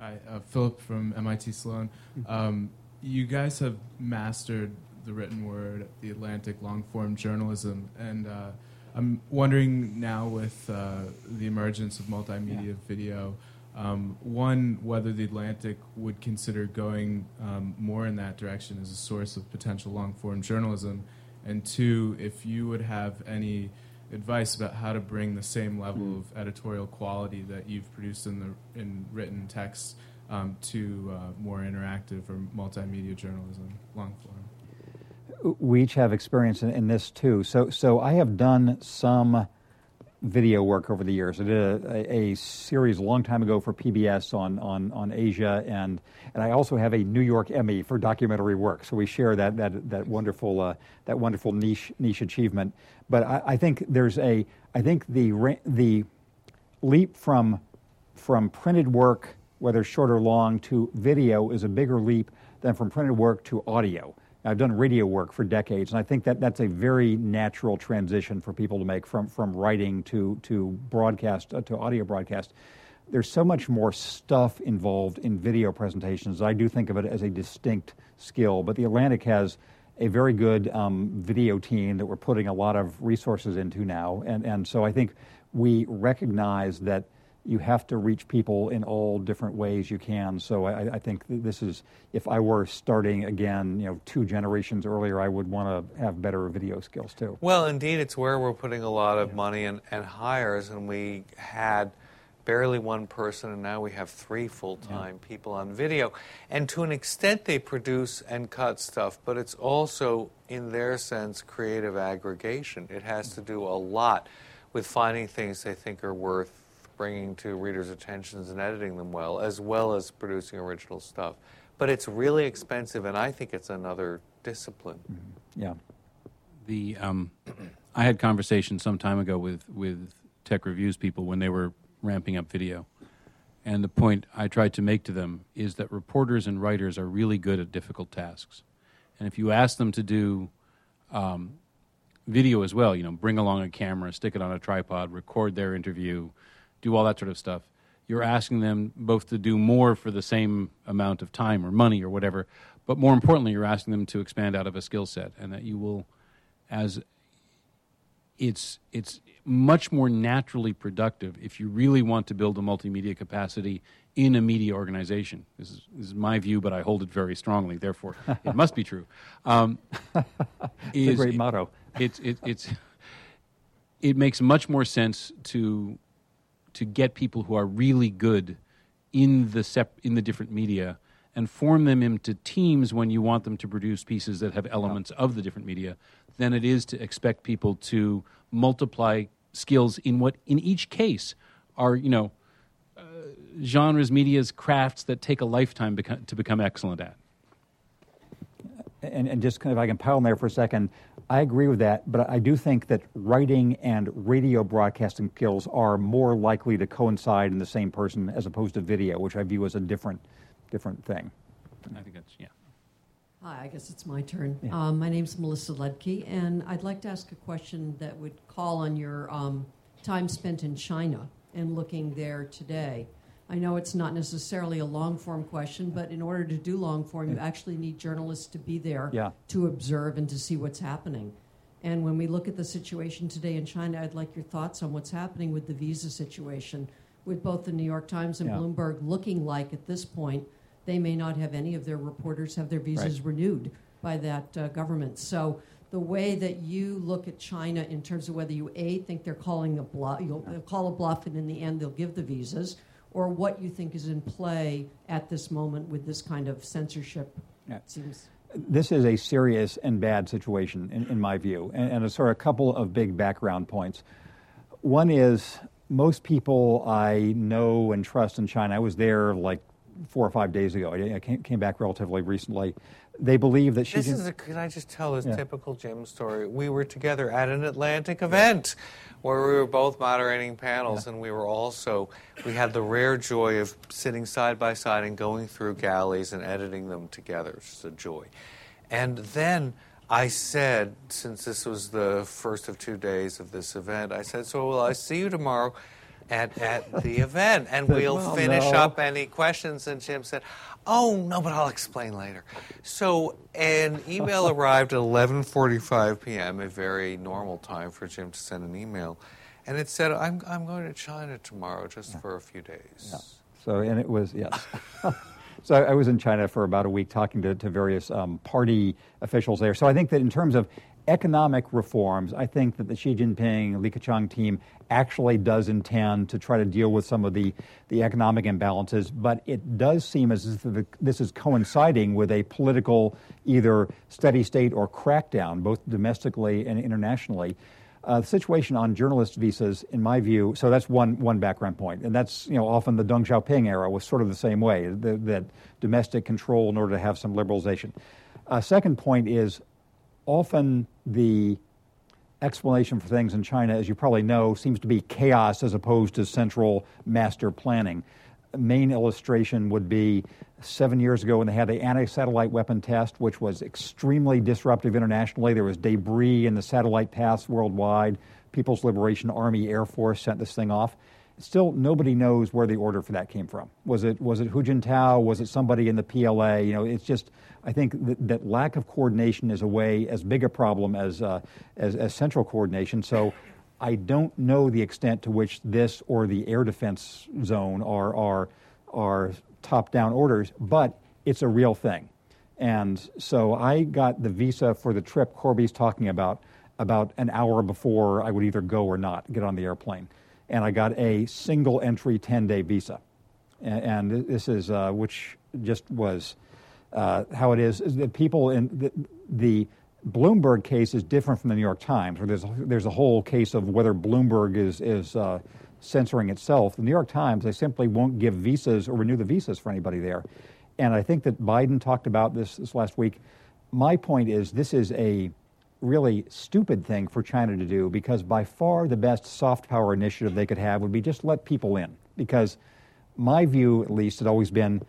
Hi, uh, Philip from MIT Sloan. Um, you guys have mastered the written word, the Atlantic long form journalism, and uh, I'm wondering now with uh, the emergence of multimedia yeah. video, um, one, whether the Atlantic would consider going um, more in that direction as a source of potential long form journalism, and two, if you would have any advice about how to bring the same level mm. of editorial quality that you've produced in the in written text um, to uh, more interactive or multimedia journalism, long form. We each have experience in, in, this too. So, so I have done some video work over the years. I did a, a, series a long time ago for PBS on, on, on Asia, and, and I also have a New York Emmy for documentary work. So we share that, that, that, wonderful, uh, that wonderful niche, niche achievement. But I, I think there's a, I think the, the leap from, from printed work, whether short or long, to video is a bigger leap than from printed work to audio. I've done radio work for decades, and I think that that's a very natural transition for people to make from, from writing to, to broadcast uh, to audio broadcast. There's so much more stuff involved in video presentations. I do think of it as a distinct skill, but the Atlantic has a very good um, video team that we're putting a lot of resources into now, and, and so I think we recognize that you have to reach people in all different ways you can. So I, I, think this is, if I were starting again, you know, two generations earlier, I would want to have better video skills too. Well, indeed, it's where we're putting a lot of money and, and hires, and we had barely one person, and now we have three full time yeah. people on video. And to an extent, they produce and cut stuff, but it's also, in their sense, creative aggregation. It has to mm-hmm. do a lot with finding things they think are worth bringing to readers' attentions and editing them well, as well as producing original stuff. But it's really expensive, and I think it's another discipline. Mm-hmm. Yeah. The um, I had conversations some time ago with with tech reviews people when they were ramping up video, and the point I tried to make to them is that reporters and writers are really good at difficult tasks, and if you ask them to do um, video as well, you know, bring along a camera, stick it on a tripod, record their interview, do all that sort of stuff. You're asking them both to do more for the same amount of time or money or whatever, but more importantly, you're asking them to expand out of a skill set, and that you will, as it's it's much more naturally productive if you really want to build a multimedia capacity in a media organization. This is, this is my view, but I hold it very strongly. Therefore, it must be true. Um, it's a great motto. It's it, it's it makes much more sense to to get people who are really good in the sep- in the different media and form them into teams when you want them to produce pieces that have elements yeah. of the different media than it is to expect people to multiply skills in what in each case are you know uh, genres medias crafts that take a lifetime beco- to become excellent at and, and just kind of if I can pile on there for a second, I agree with that, but I do think that writing and radio broadcasting skills are more likely to coincide in the same person as opposed to video, which I view as a different, different thing. I think that's yeah. Hi, I guess it's my turn. Yeah. Um, my name's Melissa Ludtke, and I'd like to ask a question that would call on your um, time spent in China and looking there today. I know it's not necessarily a long form question, but in order to do long form, you actually need journalists to be there yeah. to observe and to see what's happening. And when we look at the situation today in China, I'd like your thoughts on what's happening with the visa situation, with both the New York Times and yeah. Bloomberg looking like at this point they may not have any of their reporters have their visas Right. renewed by that uh, government. So the way that you look at China in terms of whether you a think they're calling a bluff, you'll they'll call a bluff, and in the end they'll give the visas, or what you think is in play at this moment with this kind of censorship. Yeah. Seems This is a serious and bad situation, in, in my view, and, and a sort of a couple of big background points. One is most people I know and trust in China. I was there like four or five days ago. I I came, came back relatively recently. They believe that Xi This is a, can I just tell this Yeah. typical Jim story? We were together at an Atlantic event where we were both moderating panels, and we were also we had the rare joy of sitting side by side and going through galleys and editing them together. It's just a joy. And then I said, since this was the first of two days of this event, I said, "So will I see you tomorrow?" At, at the event, and we'll well, finish no. up any questions. And Jim said, "Oh no, but I'll explain later." So an email arrived at 11:45 p.m., a very normal time for Jim to send an email, and it said, "I'm I'm going to China tomorrow, just for a few days." So, and it was, yes. so I was in China for about a week talking to, to various um, party officials there. So I think that in terms of economic reforms, I think that the Xi Jinping, Li Keqiang team actually does intend to try to deal with some of the, the economic imbalances, but it does seem as if this is coinciding with a political either steady state or crackdown, both domestically and internationally. Uh, the situation on journalist visas, in my view, so that's one, one background point, and that's you know often the Deng Xiaoping era was sort of the same way, that domestic control in order to have some liberalization. Uh, second point is often the explanation for things in China, as you probably know, seems to be chaos as opposed to central master planning. Main illustration would be seven years ago when they had the anti satellite weapon test, which was extremely disruptive internationally. There was debris in the satellite paths worldwide. People's Liberation Army Air Force sent this thing off. Still, nobody knows where the order for that came from. Was it was it Hu Jintao? Was it somebody in the PLA? You know, it's just I think that, that lack of coordination is a way as big a problem as, uh, as as central coordination. So. I don't know the extent to which this or the air defense zone are are are top down orders, but it's a real thing. And so I got the visa for the trip Corby's talking about about an hour before I would either go or not get on the airplane. And I got a single entry 10 day visa. And this is, uh, which just was uh, how it is, is that people in the, the Bloomberg case is different from the New York Times, where there's there's a whole case of whether Bloomberg is is uh, censoring itself. The New York Times, they simply won't give visas or renew the visas for anybody there. And I think that Biden talked about this this last week. My point is, this is a really stupid thing for China to do because by far the best soft power initiative they could have would be just let people in. Because my view, at least, had always been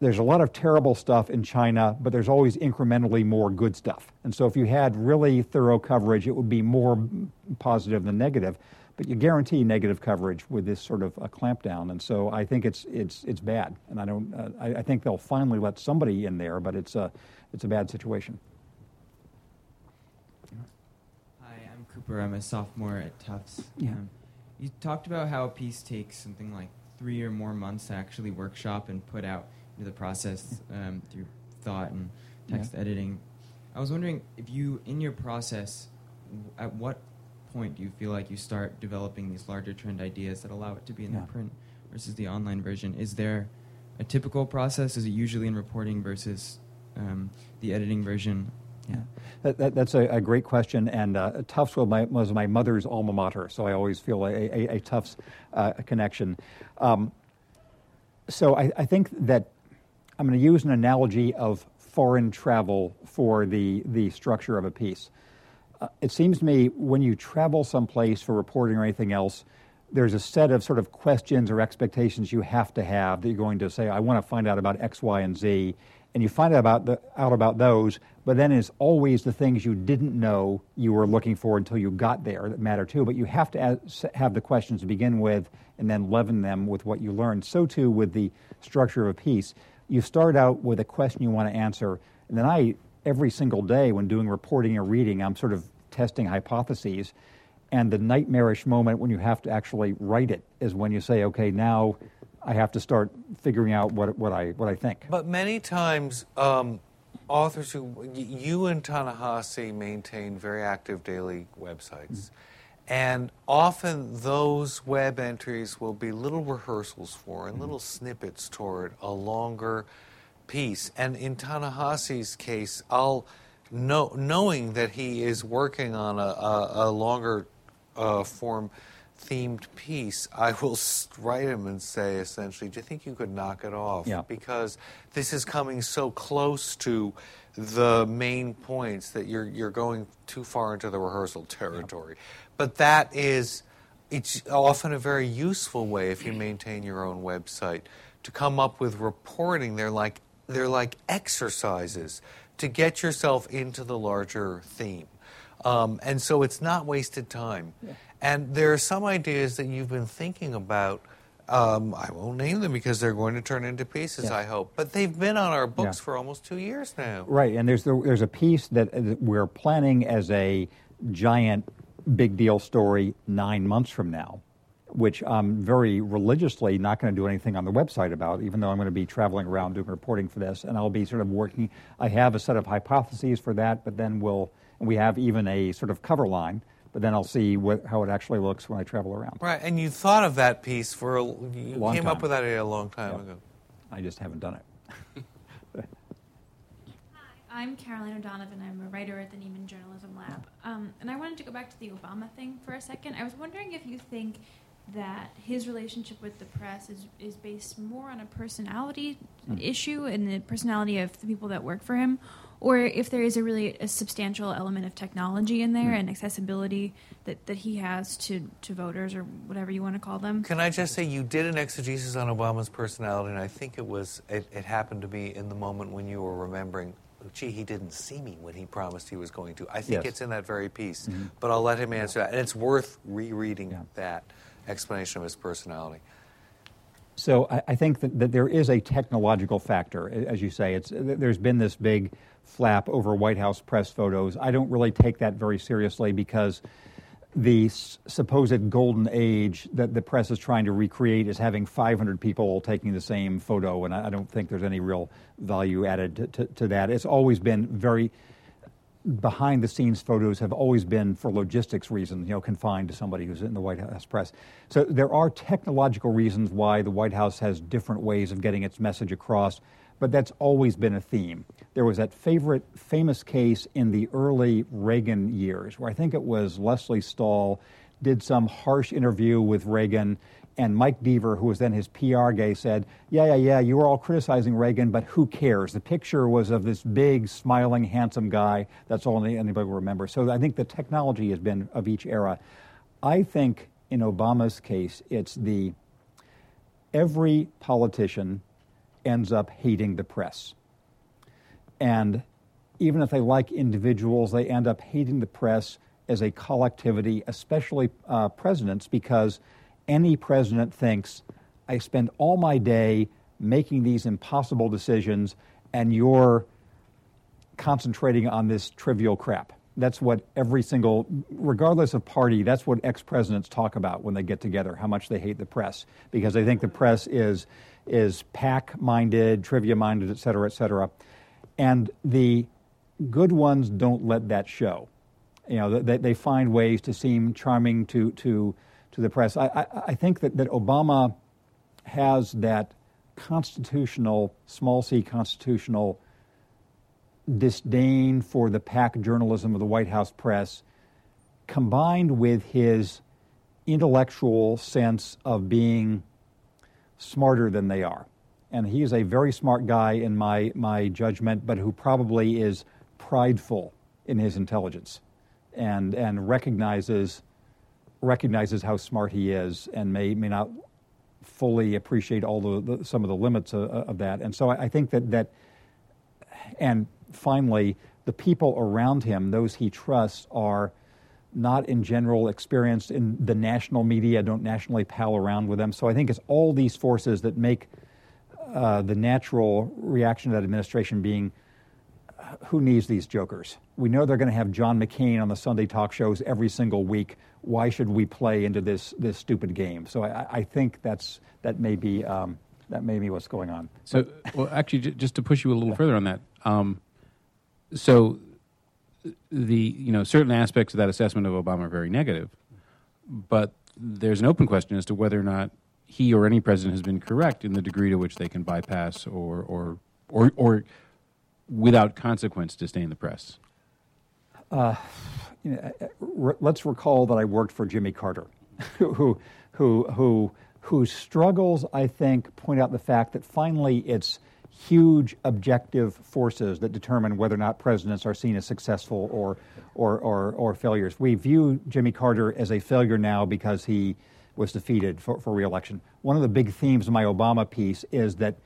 there's a lot of terrible stuff in China, but there's always incrementally more good stuff. And so if you had really thorough coverage, it would be more positive than negative. But you guarantee negative coverage with this sort of a clampdown. And so I think it's, it's, it's bad. And I, don't, uh, I, I think they'll finally let somebody in there, but it's a, it's a bad situation. Hi, I'm Cooper. I'm a sophomore at Tufts. Yeah. Um, you talked about how a piece takes something like three or more months to actually workshop and put out into the process um, through thought and text editing. I was wondering if you, in your process, w- at what point do you feel like you start developing these larger trend ideas that allow it to be in Yeah. the print versus the online version? Is there a typical process? Is it usually in reporting versus um, the editing version? Yeah, that, that, that's a, a great question, and uh, Tufts was my, was my mother's alma mater, so I always feel a, a, a Tufts uh, connection. Um, so I, I think that I'm going to use an analogy of foreign travel for the, the structure of a piece. Uh, it seems to me when you travel someplace for reporting or anything else, there's a set of sort of questions or expectations you have to have that you're going to say, I want to find out about X, Y, and Z. And you find out about, the, out about those, but then it's always the things you didn't know you were looking for until you got there that matter too. But you have to as, have the questions to begin with and then leaven them with what you learned. So too with the structure of a piece. You start out with a question you want to answer, and then I, every single day when doing reporting or reading, I'm sort of testing hypotheses. And the nightmarish moment when you have to actually write it is when you say, okay, now I have to start figuring out what, what, I, what I think. But many times, um, authors who, you and Ta-Nehisi maintain very active daily websites. And often those web entries will be little rehearsals for and little snippets toward a longer piece. And in Ta-Nehisi's case, I'll know, knowing that he is working on a, a, a longer uh, form themed piece, I will write him and say essentially, "Do you think you could knock it off?" Yeah. Because this is coming so close to the main points that you're you're going too far into the rehearsal territory. But that is, it's often a very useful way if you maintain your own website to come up with reporting. They're like they're like exercises to get yourself into the larger theme. Um, and so it's not wasted time. And there are some ideas that you've been thinking about. Um, I won't name them because they're going to turn into pieces, Yeah. I hope. But they've been on our books Yeah. for almost two years now. Right, and there's the, there's a piece that uh, we're planning as a giant big deal story nine months from now, which I'm very religiously not going to do anything on the website about, even though I'm going to be traveling around doing reporting for this, and I'll be sort of working. I have a set of hypotheses for that, but then we'll we have even a sort of cover line. But then I'll see what, how it actually looks when I travel around. Right, and you thought of that piece for a, you Long came up time. with that idea a long time Yep. ago. I just haven't done it. I'm Caroline O'Donovan. I'm a writer at the Nieman Journalism Lab. Um, and I wanted to go back to the Obama thing for a second. I was wondering if you think that his relationship with the press is, is based more on a personality issue and the personality of the people that work for him, or if there is a really a substantial element of technology in there and accessibility that, that he has to, to voters or whatever you want to call them. Can I just say you did an exegesis on Obama's personality, and I think it was it, it happened to be in the moment when you were remembering. Gee, he didn't see me when he promised he was going to. I think Yes. it's in that very piece, mm-hmm. but I'll let him answer that. And it's worth rereading Yeah. that explanation of his personality. So I, I think that, that there is a technological factor, as you say. It's there's been this big flap over White House press photos. I don't really take that very seriously because the supposed golden age that the press is trying to recreate is having 500 people taking the same photo, and I, don't think there's any real value added to, to, to that. It's always been very behind the scenes photos have always been for logistics reasons, you know, confined to somebody who's in the White House press. So there are technological reasons why the White House has different ways of getting its message across, but that's always been a theme. There was that favorite famous case in the early Reagan years where I think it was Lesley Stahl did some harsh interview with Reagan and Mike Deaver, who was then his PR guy, said, Yeah, yeah, yeah, you were all criticizing Reagan, but who cares? The picture was of this big, smiling, handsome guy. That's all anybody will remember. So I think the technology has been of each era. I think in Obama's case, it's the every politician ends up hating the press. And even if they like individuals, they end up hating the press as a collectivity, especially uh, presidents, because any president thinks, I spend all my day making these impossible decisions, and you're concentrating on this trivial crap. That's what every single, regardless of party, that's what ex presidents talk about when they get together, how much they hate the press, because they think the press is, is pack minded, trivia minded, et cetera, et cetera. And the good ones don't let that show. You know, they, they find ways to seem charming to, to, to the press. I, I, I think that, that Obama has that constitutional, small c constitutional disdain for the pack journalism of the White House press, combined with his intellectual sense of being smarter than they are. And he is a very smart guy in my, my judgment, but who probably is prideful in his intelligence and, and recognizes, recognizes how smart he is and may, may not fully appreciate all the, the some of the limits of, of that. And so I, I think that, that and finally, the people around him, those he trusts, are not in general experienced in the national media, don't nationally pal around with them. So I think it's all these forces that make uh, the natural reaction to that administration being who needs these jokers? We know they're going to have John McCain on the Sunday talk shows every single week. Why should we play into this this stupid game? So I, I think that's that may be um, that may be what's going on. So, well, actually, j- just to push you a little further on that, um, so the you know certain aspects of that assessment of Obama are very negative, but there's an open question as to whether or not he or any president has been correct in the degree to which they can bypass or or or, or without consequence disdain the press. Uh, you know, uh, re- let's recall that I worked for Jimmy Carter, who, who, who, whose struggles, I think, point out the fact that finally it's huge objective forces that determine whether or not presidents are seen as successful or, or, or, or failures. We view Jimmy Carter as a failure now because he was defeated for, for reelection. One of the big themes of my Obama piece is that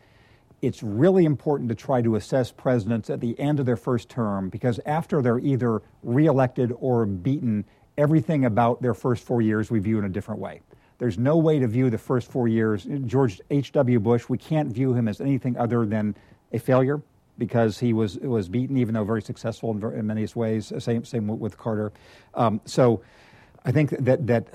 it's really important to try to assess presidents at the end of their first term because after they're either reelected or beaten, everything about their first four years we view in a different way. There's no way to view the first four years. George H.W. Bush, we can't view him as anything other than a failure because he was was beaten, even though very successful in, very, in many ways. Same same with Carter. Um, so, I think that that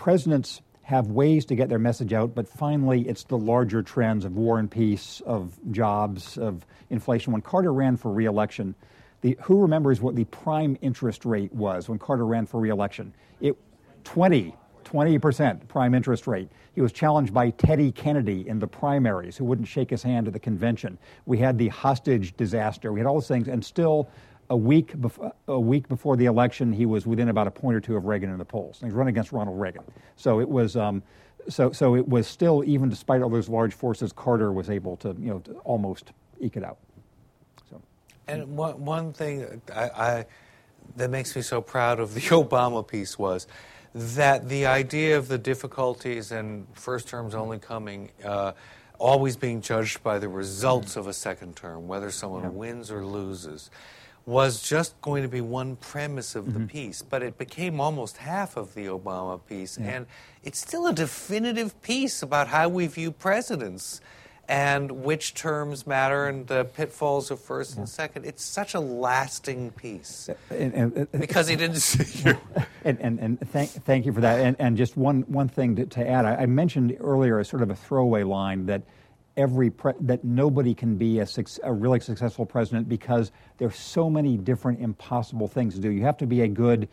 presidents have ways to get their message out, but finally it's the larger trends of war and peace, of jobs, of inflation. When Carter ran for reelection, the, who remembers what the prime interest rate was when Carter ran for reelection? It 20, 20% prime interest rate. He was challenged by Teddy Kennedy in the primaries, who wouldn't shake his hand at the convention. We had the hostage disaster. We had all those things, and still a week, bef- a week before the election, he was within about a point or two of Reagan in the polls. And he was running against Ronald Reagan. So it was, um, so, so it was still, even despite all those large forces, Carter was able to, you know, to almost eke it out. So. And one, one thing I, I, that makes me so proud of the Obama piece was that the idea of the difficulties and first terms only coming, uh, always being judged by the results of a second term, whether someone yeah. wins or loses was just going to be one premise of mm-hmm. the piece, but it became almost half of the Obama piece. Yeah. And it's still a definitive piece about how we view presidents and which terms matter and the pitfalls of first yeah. and second. It's such a lasting piece. And, and, because he didn't see and, and, and thank, thank you for that. And, and just one, one thing to, to add I, I mentioned earlier a sort of a throwaway line that every pre- that nobody can be a, a, really successful president because there's so many different impossible things to do. You have to be a good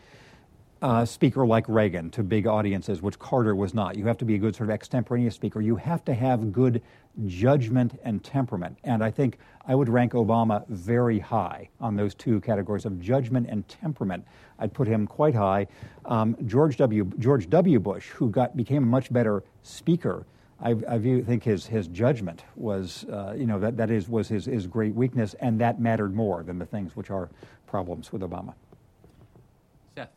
uh, speaker like Reagan to big audiences, which Carter was not. You have to be a good sort of extemporaneous speaker. You have to have good judgment and temperament. And I think I would rank Obama very high on those two categories of judgment and temperament. I'd put him quite high. Um, George W. George W. Bush, who got became a much better speaker I, I view, think his, his judgment was, uh, you know, that, that is, was his, his great weakness, and that mattered more than the things which are problems with Obama. Seth.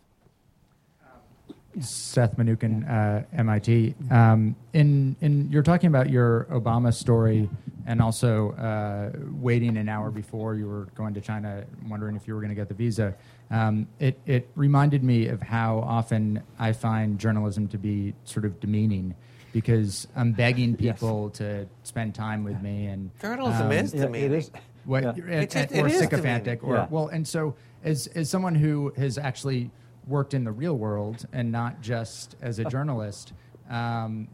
Seth Mnookin, uh, MIT. Um, in, in, you're talking about your Obama story and also uh, waiting an hour before you were going to China, wondering if you were going to get the visa. Um, it, it reminded me of how often I find journalism to be sort of demeaning because I'm begging people yes. to spend time with me. And journalism um, is to It is. What, yeah. it, it, or sycophantic, or yeah. well, and so as as someone who has actually worked in the real world and not just as a journalist, um,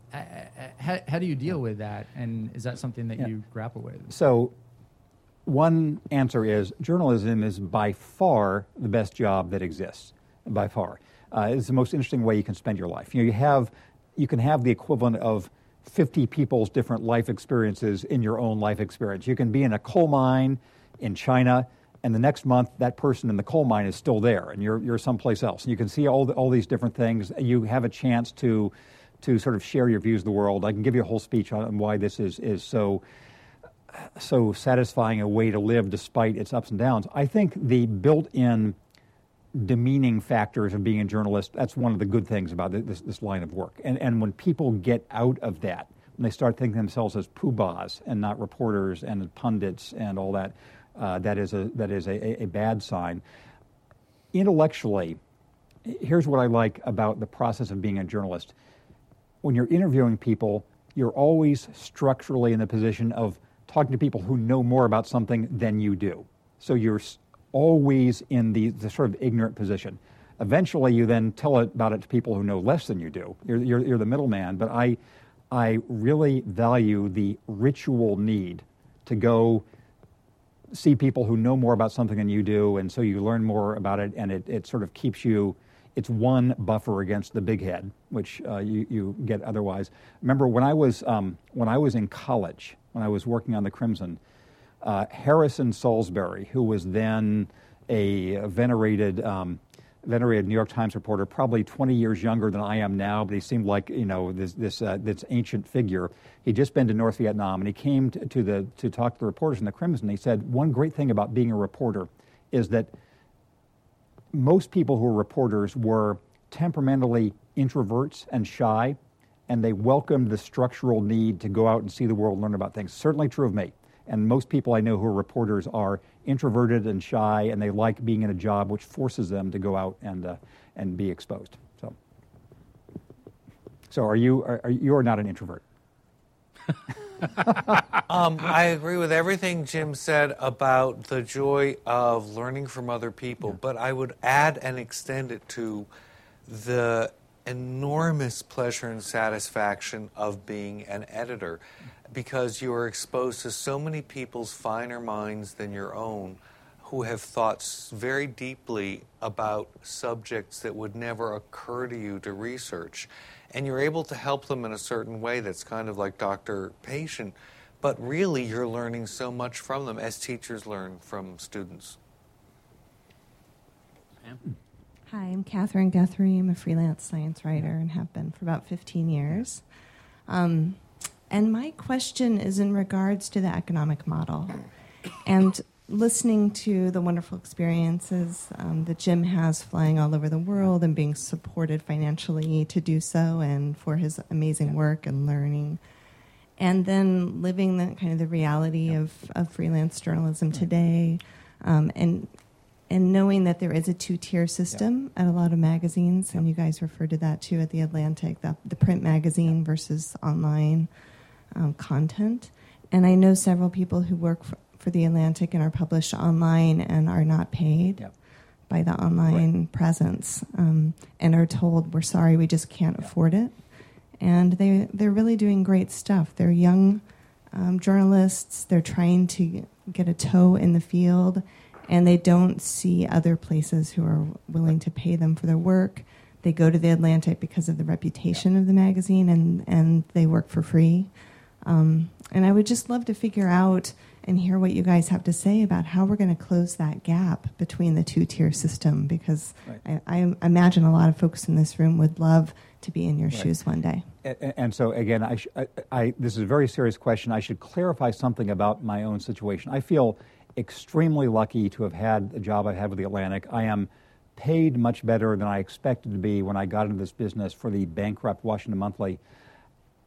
how, how, do you deal with that? And is that something that yeah. you grapple with? So, one answer is journalism is by far the best job that exists. By far, uh, it's the most interesting way you can spend your life. You know, you have you can have the equivalent of 50 people's different life experiences in your own life experience. You can be in a coal mine in China, and the next month that person in the coal mine is still there, and you're, you're someplace else. And you can see all, the, all these different things. You have a chance to, to sort of share your views of the world. I can give you a whole speech on why this is, is so, so satisfying a way to live despite its ups and downs. I think the built in demeaning factors of being a journalist, that's one of the good things about this, this line of work. And, and when people get out of that, when they start thinking themselves as poobahs and not reporters and pundits and all that, uh, that is, a, that is a, a bad sign. Intellectually, here's what I like about the process of being a journalist. When you're interviewing people, you're always structurally in the position of talking to people who know more about something than you do So you're always in the, the sort of ignorant position. Eventually, you then tell it about it to people who know less than you do. You're, you're, you're the middleman. But I, I really value the ritual need to go see people who know more about something than you do, and so you learn more about it, and it, it sort of keeps you. It's one buffer against the big head, which uh, you, you get otherwise. Remember when I was um, when I was in college, when I was working on the Crimson, uh, Harrison Salisbury, who was then a venerated um, venerated New York Times reporter, probably 20 years younger than I am now, but he seemed like you know this this, uh, this ancient figure. He'd just been to North Vietnam, and he came to, the to talk to the reporters in the Crimson. He said one great thing about being a reporter is that most people who are reporters were temperamentally introverts and shy, and they welcomed the structural need to go out and see the world, learn about things. Certainly true of me. And most people I know who are reporters are introverted and shy, and they like being in a job which forces them to go out and, uh, and be exposed. So, so are you, are, are you are not an introvert? um, I agree with everything Jim said about the joy of learning from other people, yeah. but I would add and extend it to the enormous pleasure and satisfaction of being an editor because you are exposed to so many people's finer minds than your own who have thought very deeply about subjects that would never occur to you to research. And you're able to help them in a certain way that's kind of like doctor patient, but really you're learning so much from them as teachers learn from students. Hi, I'm Catherine Guthrie. I'm a freelance science writer and have been for about 15 years. Um, and my question is in regards to the economic model. And listening to the wonderful experiences um, that Jim has flying all over the world and being supported financially to do so and for his amazing work and learning. And then living the kind of the reality of, of freelance journalism today um, and and knowing that there is a two tier system at a lot of magazines, and you guys referred to that too at the Atlantic, the, the print magazine versus online um, content. And I know several people who work for, for, the Atlantic and are published online and are not paid yep. by the online right. presence um, and are told, we're sorry, we just can't yep. afford it. And they, they're really doing great stuff. They're young um, journalists, they're trying to get a toe in the field, and they don't see other places who are willing to pay them for their work. They go to the Atlantic because of the reputation of the magazine, and, and they work for free. Um, and I would just love to figure out and hear what you guys have to say about how we're going to close that gap between the two tier system because right. I, I, imagine a lot of folks in this room would love to be in your right. shoes one day. And, and so, again, I, sh- I, I, this is a very serious question. I should clarify something about my own situation. I feel extremely lucky to have had the job I had with the Atlantic. I am paid much better than I expected to be when I got into this business for the bankrupt Washington Monthly.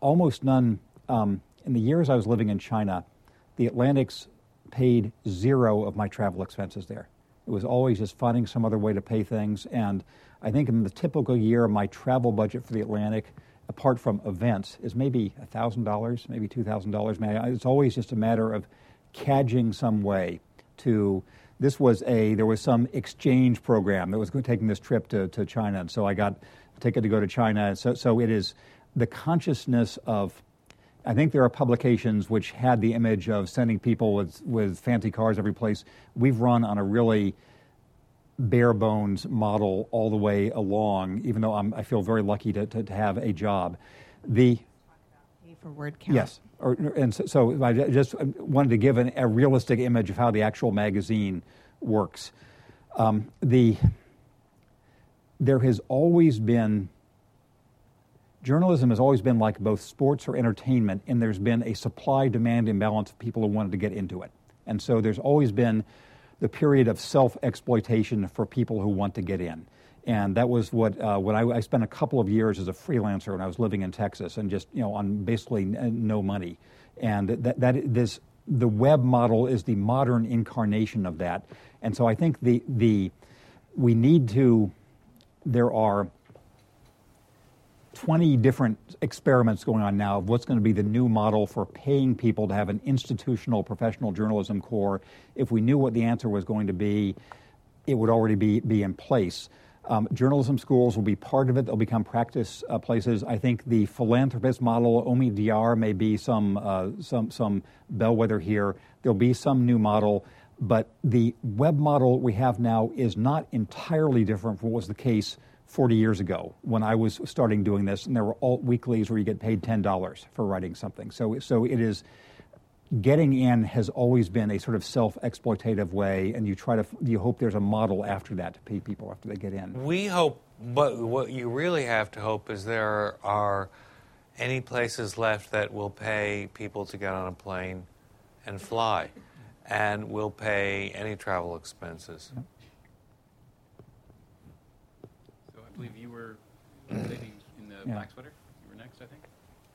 Almost none um, in the years I was living in China, the Atlantics paid zero of my travel expenses there. It was always just finding some other way to pay things. And I think in the typical year, my travel budget for the Atlantic, apart from events, is maybe $1,000, maybe $2,000. It's always just a matter of cadging some way to. This was a, there was some exchange program that was taking this trip to, to China. And so I got a ticket to go to China. So, so it is the consciousness of I think there are publications which had the image of sending people with, with fancy cars every place. We've run on a really bare bones model all the way along, even though I'm, i feel very lucky to, to, to, have a job. The for word count. Yes, or, and so, so, I just wanted to give an, a realistic image of how the actual magazine works. Um, the there has always been journalism has always been like both sports or entertainment, and there's been a supply demand imbalance of people who wanted to get into it. And so there's always been the period of self exploitation for people who want to get in. And that was what uh, I, I, spent a couple of years as a freelancer when I was living in Texas and just you know on basically no money. And that that this the web model is the modern incarnation of that. And so I think the the we need to there are 20 different experiments going on now of what's going to be the new model for paying people to have an institutional professional journalism core. If we knew what the answer was going to be, it would already be, be in place. Um, journalism schools will be part of it. They'll become practice uh, places. I think the philanthropist model, Omidyar, may be some, uh, some, some bellwether here. There'll be some new model, but the web model we have now is not entirely different from what was the case 40 years ago when I was starting doing this, and there were alt weeklies where you get paid $10 for writing something. So, so it is getting in has always been a sort of self-exploitative way, and you try to you hope there's a model after that to pay people after they get in. We hope, but what you really have to hope is there are any places left that will pay people to get on a plane and fly, and will pay any travel expenses. So I believe you were lady in the Yeah. black sweater. You were next, I think.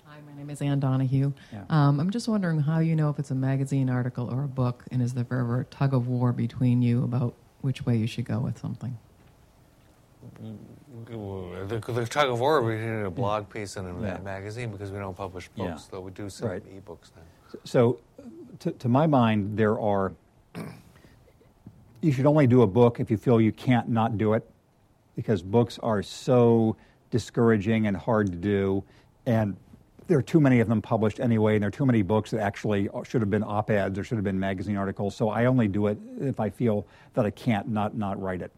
Hi, my name is Ann Donahue. Yeah. Um, I'm just wondering how you know if it's a magazine article or a book, and is there ever a tug of war between you about which way you should go with something? The, the tug of war between a blog piece and a Yeah. magazine because we don't publish Yeah. books, though we do some Right. ebooks now. So, to, to my mind, there are. You should only do a book if you feel you can't not do it, because books are so discouraging and hard to do, and there are too many of them published anyway, and there are too many books that actually should have been op-eds or should have been magazine articles. So I only do it if I feel that I can't not not write it.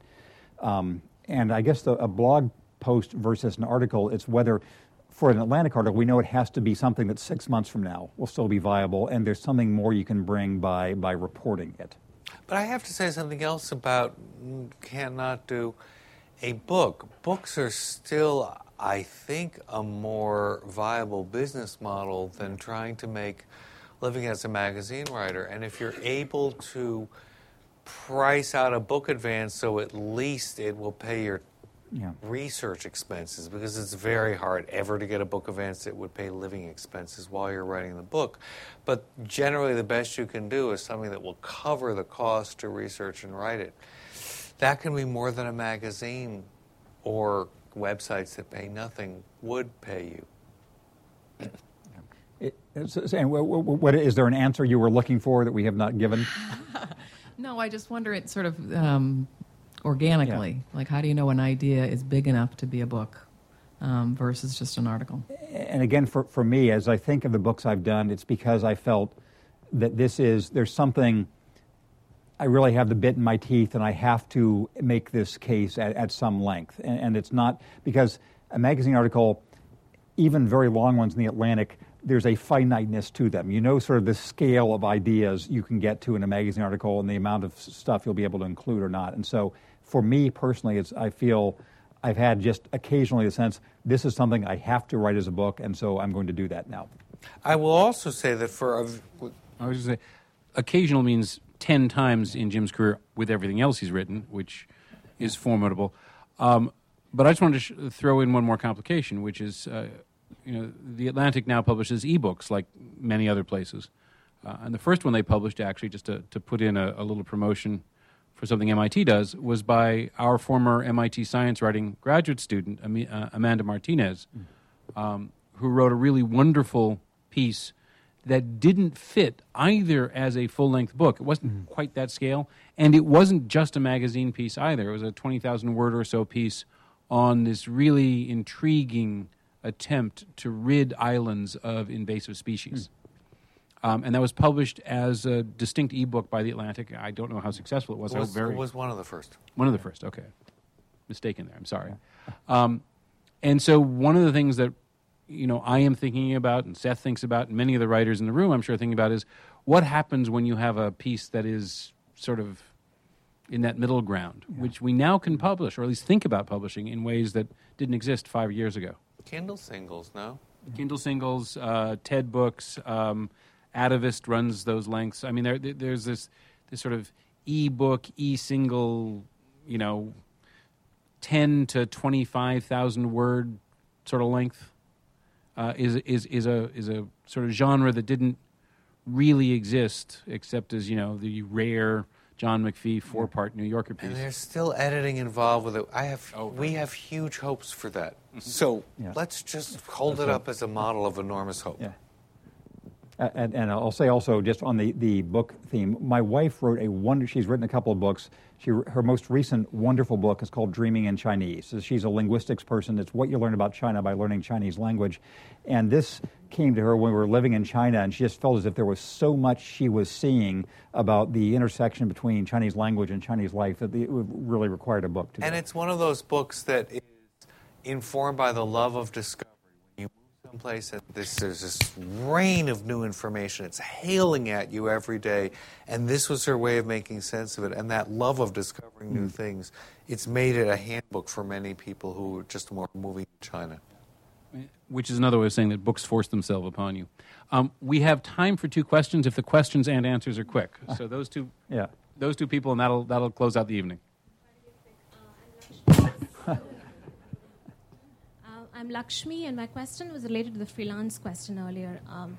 Um, and I guess the, a blog post versus an article, it's whether for an Atlantic article, we know it has to be something that six months from now will still be viable, and there's something more you can bring by by reporting it. But I have to say something else about cannot do a book. Books are still, I think, a more viable business model than trying to make living as a magazine writer. And if you're able to price out a book advance so at least it will pay your Yeah. research expenses because it's very hard ever to get a book advance that would pay living expenses while you're writing the book. But generally, the best you can do is something that will cover the cost to research and write it. That can be more than a magazine or websites that pay nothing would pay you. it it's- and what, what, what is there an answer you were looking for that we have not given? No, I just wonder it sort of um, organically. Like, how do you know an idea is big enough to be a book um, versus just an article? and again, for, for me, as I think of the books I've done, it's because I felt that this is, there's something, I really have the bit in my teeth and I have to make this case at, at some length. And, and it's not, because a magazine article, even very long ones in the Atlantic, there's a finiteness to them. You know, sort of the scale of ideas you can get to in a magazine article and the amount of stuff you'll be able to include or not. And so, for me personally, it's, I feel I've had just occasionally the sense this is something I have to write as a book, and so I'm going to do that now. I will also say that for a, I was going to say, occasional means 10 times in Jim's career with everything else he's written, which is formidable. Um, but I just wanted to sh- throw in one more complication, which is, uh, you know, the Atlantic now publishes ebooks like many other places. Uh, and the first one they published, actually, just to, to put in a, a little promotion for something MIT does, was by our former MIT science writing graduate student, Ami- uh, Amanda Martinez, um, who wrote a really wonderful piece that didn't fit either as a full length book. It wasn't quite that scale, and it wasn't just a magazine piece either. It was a 20,000 word or so piece on this really intriguing attempt to rid islands of invasive species. Um, and that was published as a distinct ebook by The Atlantic. I don't know how successful it was. it was, very it was one of the first. one of the first. Okay, mistaken there. I'm sorry. Um, and so one of the things that you know I am thinking about, and Seth thinks about, and many of the writers in the room I'm sure thinking about is what happens when you have a piece that is sort of in that middle ground, which we now can publish, or at least think about publishing in ways that didn't exist five years ago. Kindle singles, no? Kindle singles, uh, TED books, um, Atavist runs those lengths. I mean, there, there- there's this this sort of e-book, e-single, you know, ten to twenty five thousand word sort of length uh, is is is a is a sort of genre that didn't really exist except as you know the rare John McPhee four part New Yorker piece. And there's still editing involved with it. I have, we have huge hopes for that. So Yeah. let's just hold it up as a model of enormous hope. Yeah. And, and I'll say also, just on the, the book theme, my wife wrote a wonder. She's written a couple of books. She, her most recent wonderful book is called Dreaming in Chinese. So she's a linguistics person. It's what you learn about China by learning Chinese language. And this came to her when we were living in China, and she just felt as if there was so much she was seeing about the intersection between Chinese language and Chinese life that it would really required a book to And do. it's one of those books that is informed by the love of discovery. When someplace and this, there's this rain of new information, it's hailing at you every day, and this was her way of making sense of it. And that love of discovering new things, it's made it a handbook for many people who are just more moving to China. which is another way of saying that books force themselves upon you. Um, we have time for two questions if the questions and answers are quick. So those two, yeah. those two people, and that'll that'll close out the evening. Uh, I'm Lakshmi, and my question was related to the freelance question earlier. Um,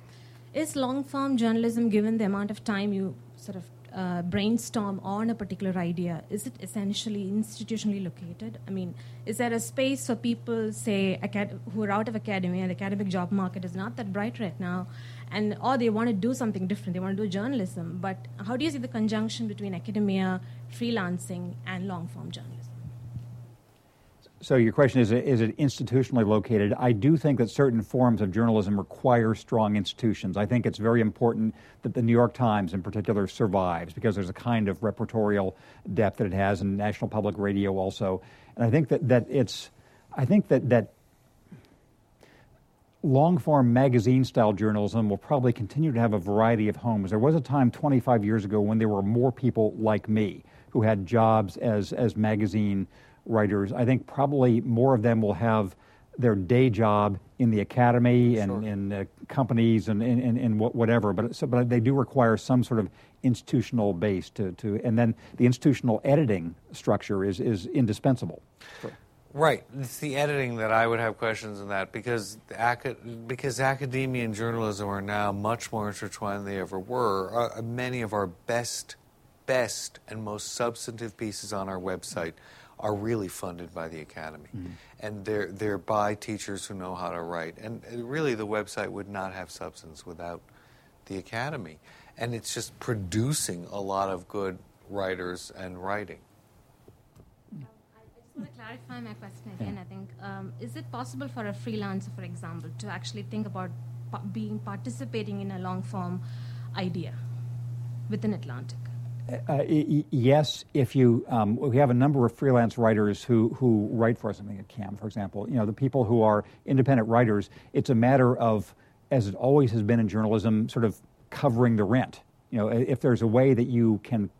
is long form journalism, given the amount of time you sort of uh, brainstorm on a particular idea, is it essentially institutionally located? I mean, is there a space for people, say, acad- who are out of academia, the academic job market is not that bright right now, and or they want to do something different, they want to do journalism, but how do you see the conjunction between academia, freelancing, and long form journalism? So your question is, is it institutionally located? I do think that certain forms of journalism require strong institutions. I think it's very important that the New York Times, in particular, survives because there's a kind of repertorial depth that it has, and National Public Radio also. And I think that, that it's, I think that that long form magazine style journalism will probably continue to have a variety of homes. There was a time 25 years ago when there were more people like me who had jobs as, as magazine writers. I think probably more of them will have their day job in the academy and in uh, companies and in, in, in whatever. But, so, but they do require some sort of institutional base to, to and then the institutional editing structure is, is indispensable. Right. It's the editing that I would have questions on that because because academia and journalism are now much more intertwined than they ever were. Uh, many of our best, best and most substantive pieces on our website are really funded by the academy, mm-hmm. and they're they're by teachers who know how to write. And really, the website would not have substance without the academy, and it's just producing a lot of good writers and writing. Um, I just want to mm-hmm. clarify my question again. I think um, is it possible for a freelancer, for example, to actually think about pa- being participating in a long form idea within Atlantic? Uh, yes, if you, um, we have a number of freelance writers who, who write for us, I at CAM, for example. You know, the people who are independent writers, it's a matter of, as it always has been in journalism, sort of covering the rent. You know, if there's a way that you can,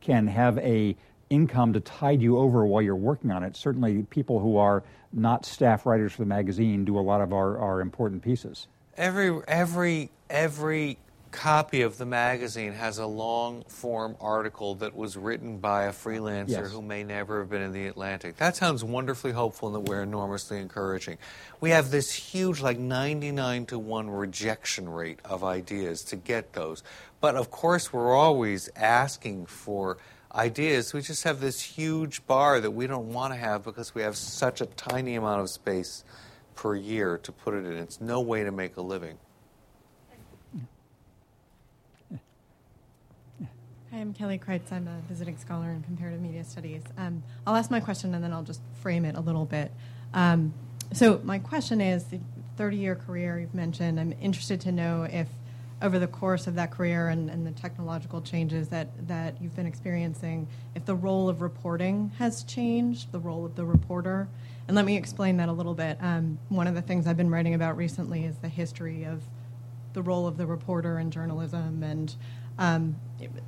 can have a income to tide you over while you're working on it, certainly people who are not staff writers for the magazine do a lot of our, our important pieces. Every every every copy of the magazine has a long form article that was written by a freelancer Yes. who may never have been in the Atlantic. That sounds wonderfully hopeful and that we're enormously encouraging. We have this huge like 99 to 1 rejection rate of ideas to get those. But of course we're always asking for ideas. We just have this huge bar that we don't want to have because we have such a tiny amount of space per year to put it in. It's no way to make a living. Hi, I'm Kelly Kreitz. I'm a visiting scholar in comparative media studies. Um, I'll ask my question and then I'll just frame it a little bit. Um, so, my question is the 30 year career you've mentioned, I'm interested to know if over the course of that career and, and the technological changes that, that you've been experiencing, if the role of reporting has changed, the role of the reporter. And let me explain that a little bit. Um, one of the things I've been writing about recently is the history of the role of the reporter in journalism. And um,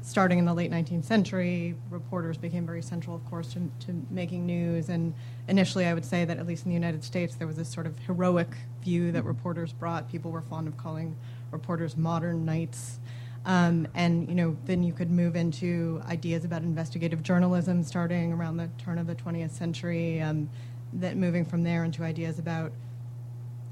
starting in the late 19th century, reporters became very central, of course, to, to making news. And initially, I would say that at least in the United States, there was this sort of heroic view that reporters brought. People were fond of calling reporters modern knights. Um, and you know, then you could move into ideas about investigative journalism, starting around the turn of the 20th century. Um, that moving from there into ideas about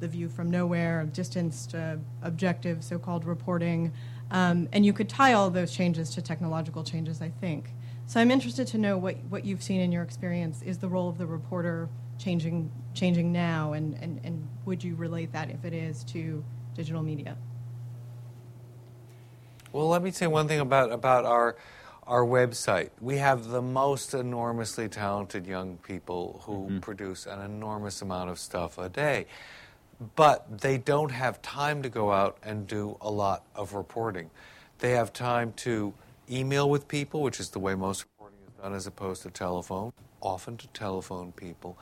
the view from nowhere, distanced, uh, objective, so called reporting. Um, and you could tie all those changes to technological changes, I think. so I'm interested to know what, what you've seen in your experience. Is the role of the reporter changing changing now, and, and, and would you relate that if it is to digital media? Well, let me say one thing about, about our, our website. We have the most enormously talented young people who produce an enormous amount of stuff a day. But they don't have time to go out and do a lot of reporting. They have time to email with people, which is the way most reporting is done as opposed to telephone, often to telephone people.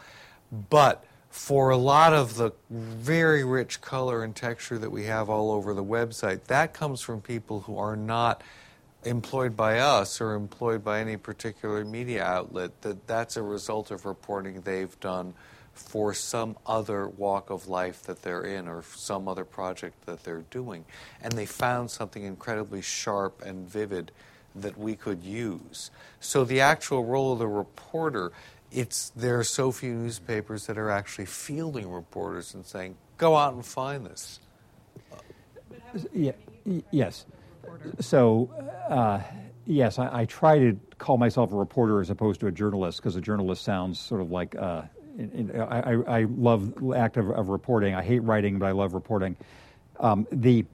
But for a lot of the very rich color and texture that we have all over the website, that comes from people who are not employed by us or employed by any particular media outlet. That that's a result of reporting they've done for some other walk of life that they're in or some other project that they're doing. And they found something incredibly sharp and vivid that we could use. So the actual role of the reporter it's there are so few newspapers that are actually fielding reporters and saying, "Go out and find this." Yeah, yes. So, uh, yes, I, I try to call myself a reporter as opposed to a journalist because a journalist sounds sort of like. Uh, in, in, I, I- I love act of, of reporting. I hate writing, but I love reporting. Um, the,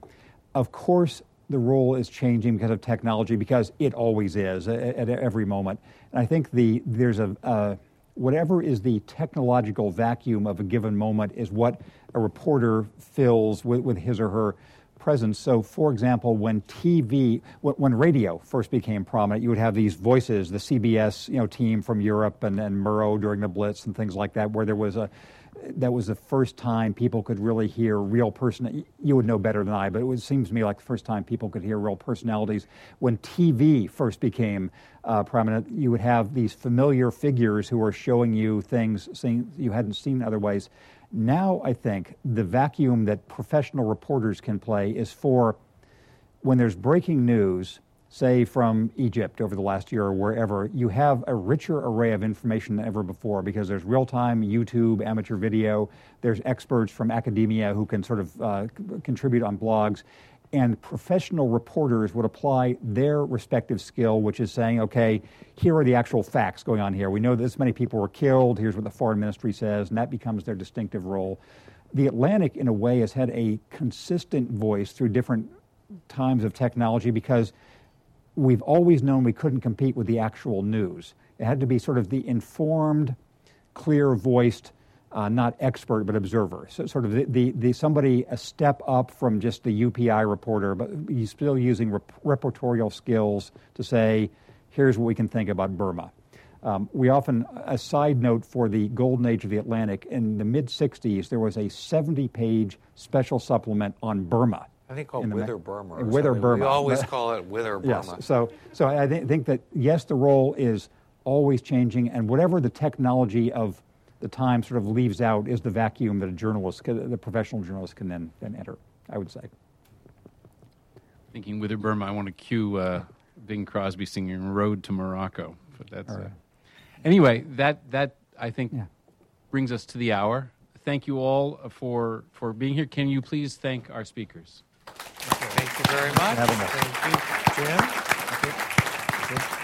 of course, the role is changing because of technology, because it always is at, at every moment. And I think the there's a uh, whatever is the technological vacuum of a given moment is what a reporter fills with, with his or her presence. So, for example, when TV, when, radio first became prominent, you would have these voices, the CBS you know team from Europe and, and Murrow during the Blitz and things like that, where there was a that was the first time people could really hear real person. You would know better than I, but it was, seems to me like the first time people could hear real personalities. When TV first became uh, prominent, you would have these familiar figures who were showing you things seen, you hadn't seen otherwise. Now, I think the vacuum that professional reporters can play is for when there's breaking news, say from Egypt over the last year or wherever, you have a richer array of information than ever before because there's real time YouTube, amateur video, there's experts from academia who can sort of uh, contribute on blogs. And professional reporters would apply their respective skill, which is saying, okay, here are the actual facts going on here. We know this many people were killed. Here's what the foreign ministry says, and that becomes their distinctive role. The Atlantic, in a way, has had a consistent voice through different times of technology because we've always known we couldn't compete with the actual news. It had to be sort of the informed, clear voiced, uh, not expert but observer. So sort of the, the, the somebody a step up from just the UPI reporter, but he's still using rep- reportorial skills to say, here's what we can think about Burma. Um, we often, a side note for the golden age of the Atlantic, in the mid 60s, there was a 70 page special supplement on Burma. I think called ma- Whither Burma. or Whither something. Burma. We always call it Whither Yes. Burma. So, so I thi- think that yes, the role is always changing, and whatever the technology of the time sort of leaves out is the vacuum that a journalist, the professional journalist, can then then enter. I would say. Thinking Whither Burma, I want to cue uh, Bing Crosby singing "Road to Morocco." But that's All uh, anyway. That that I think brings us to the hour. Thank you all for for being here. Can you please thank our speakers? Thank you very much. Having us. Thank you, Thank you.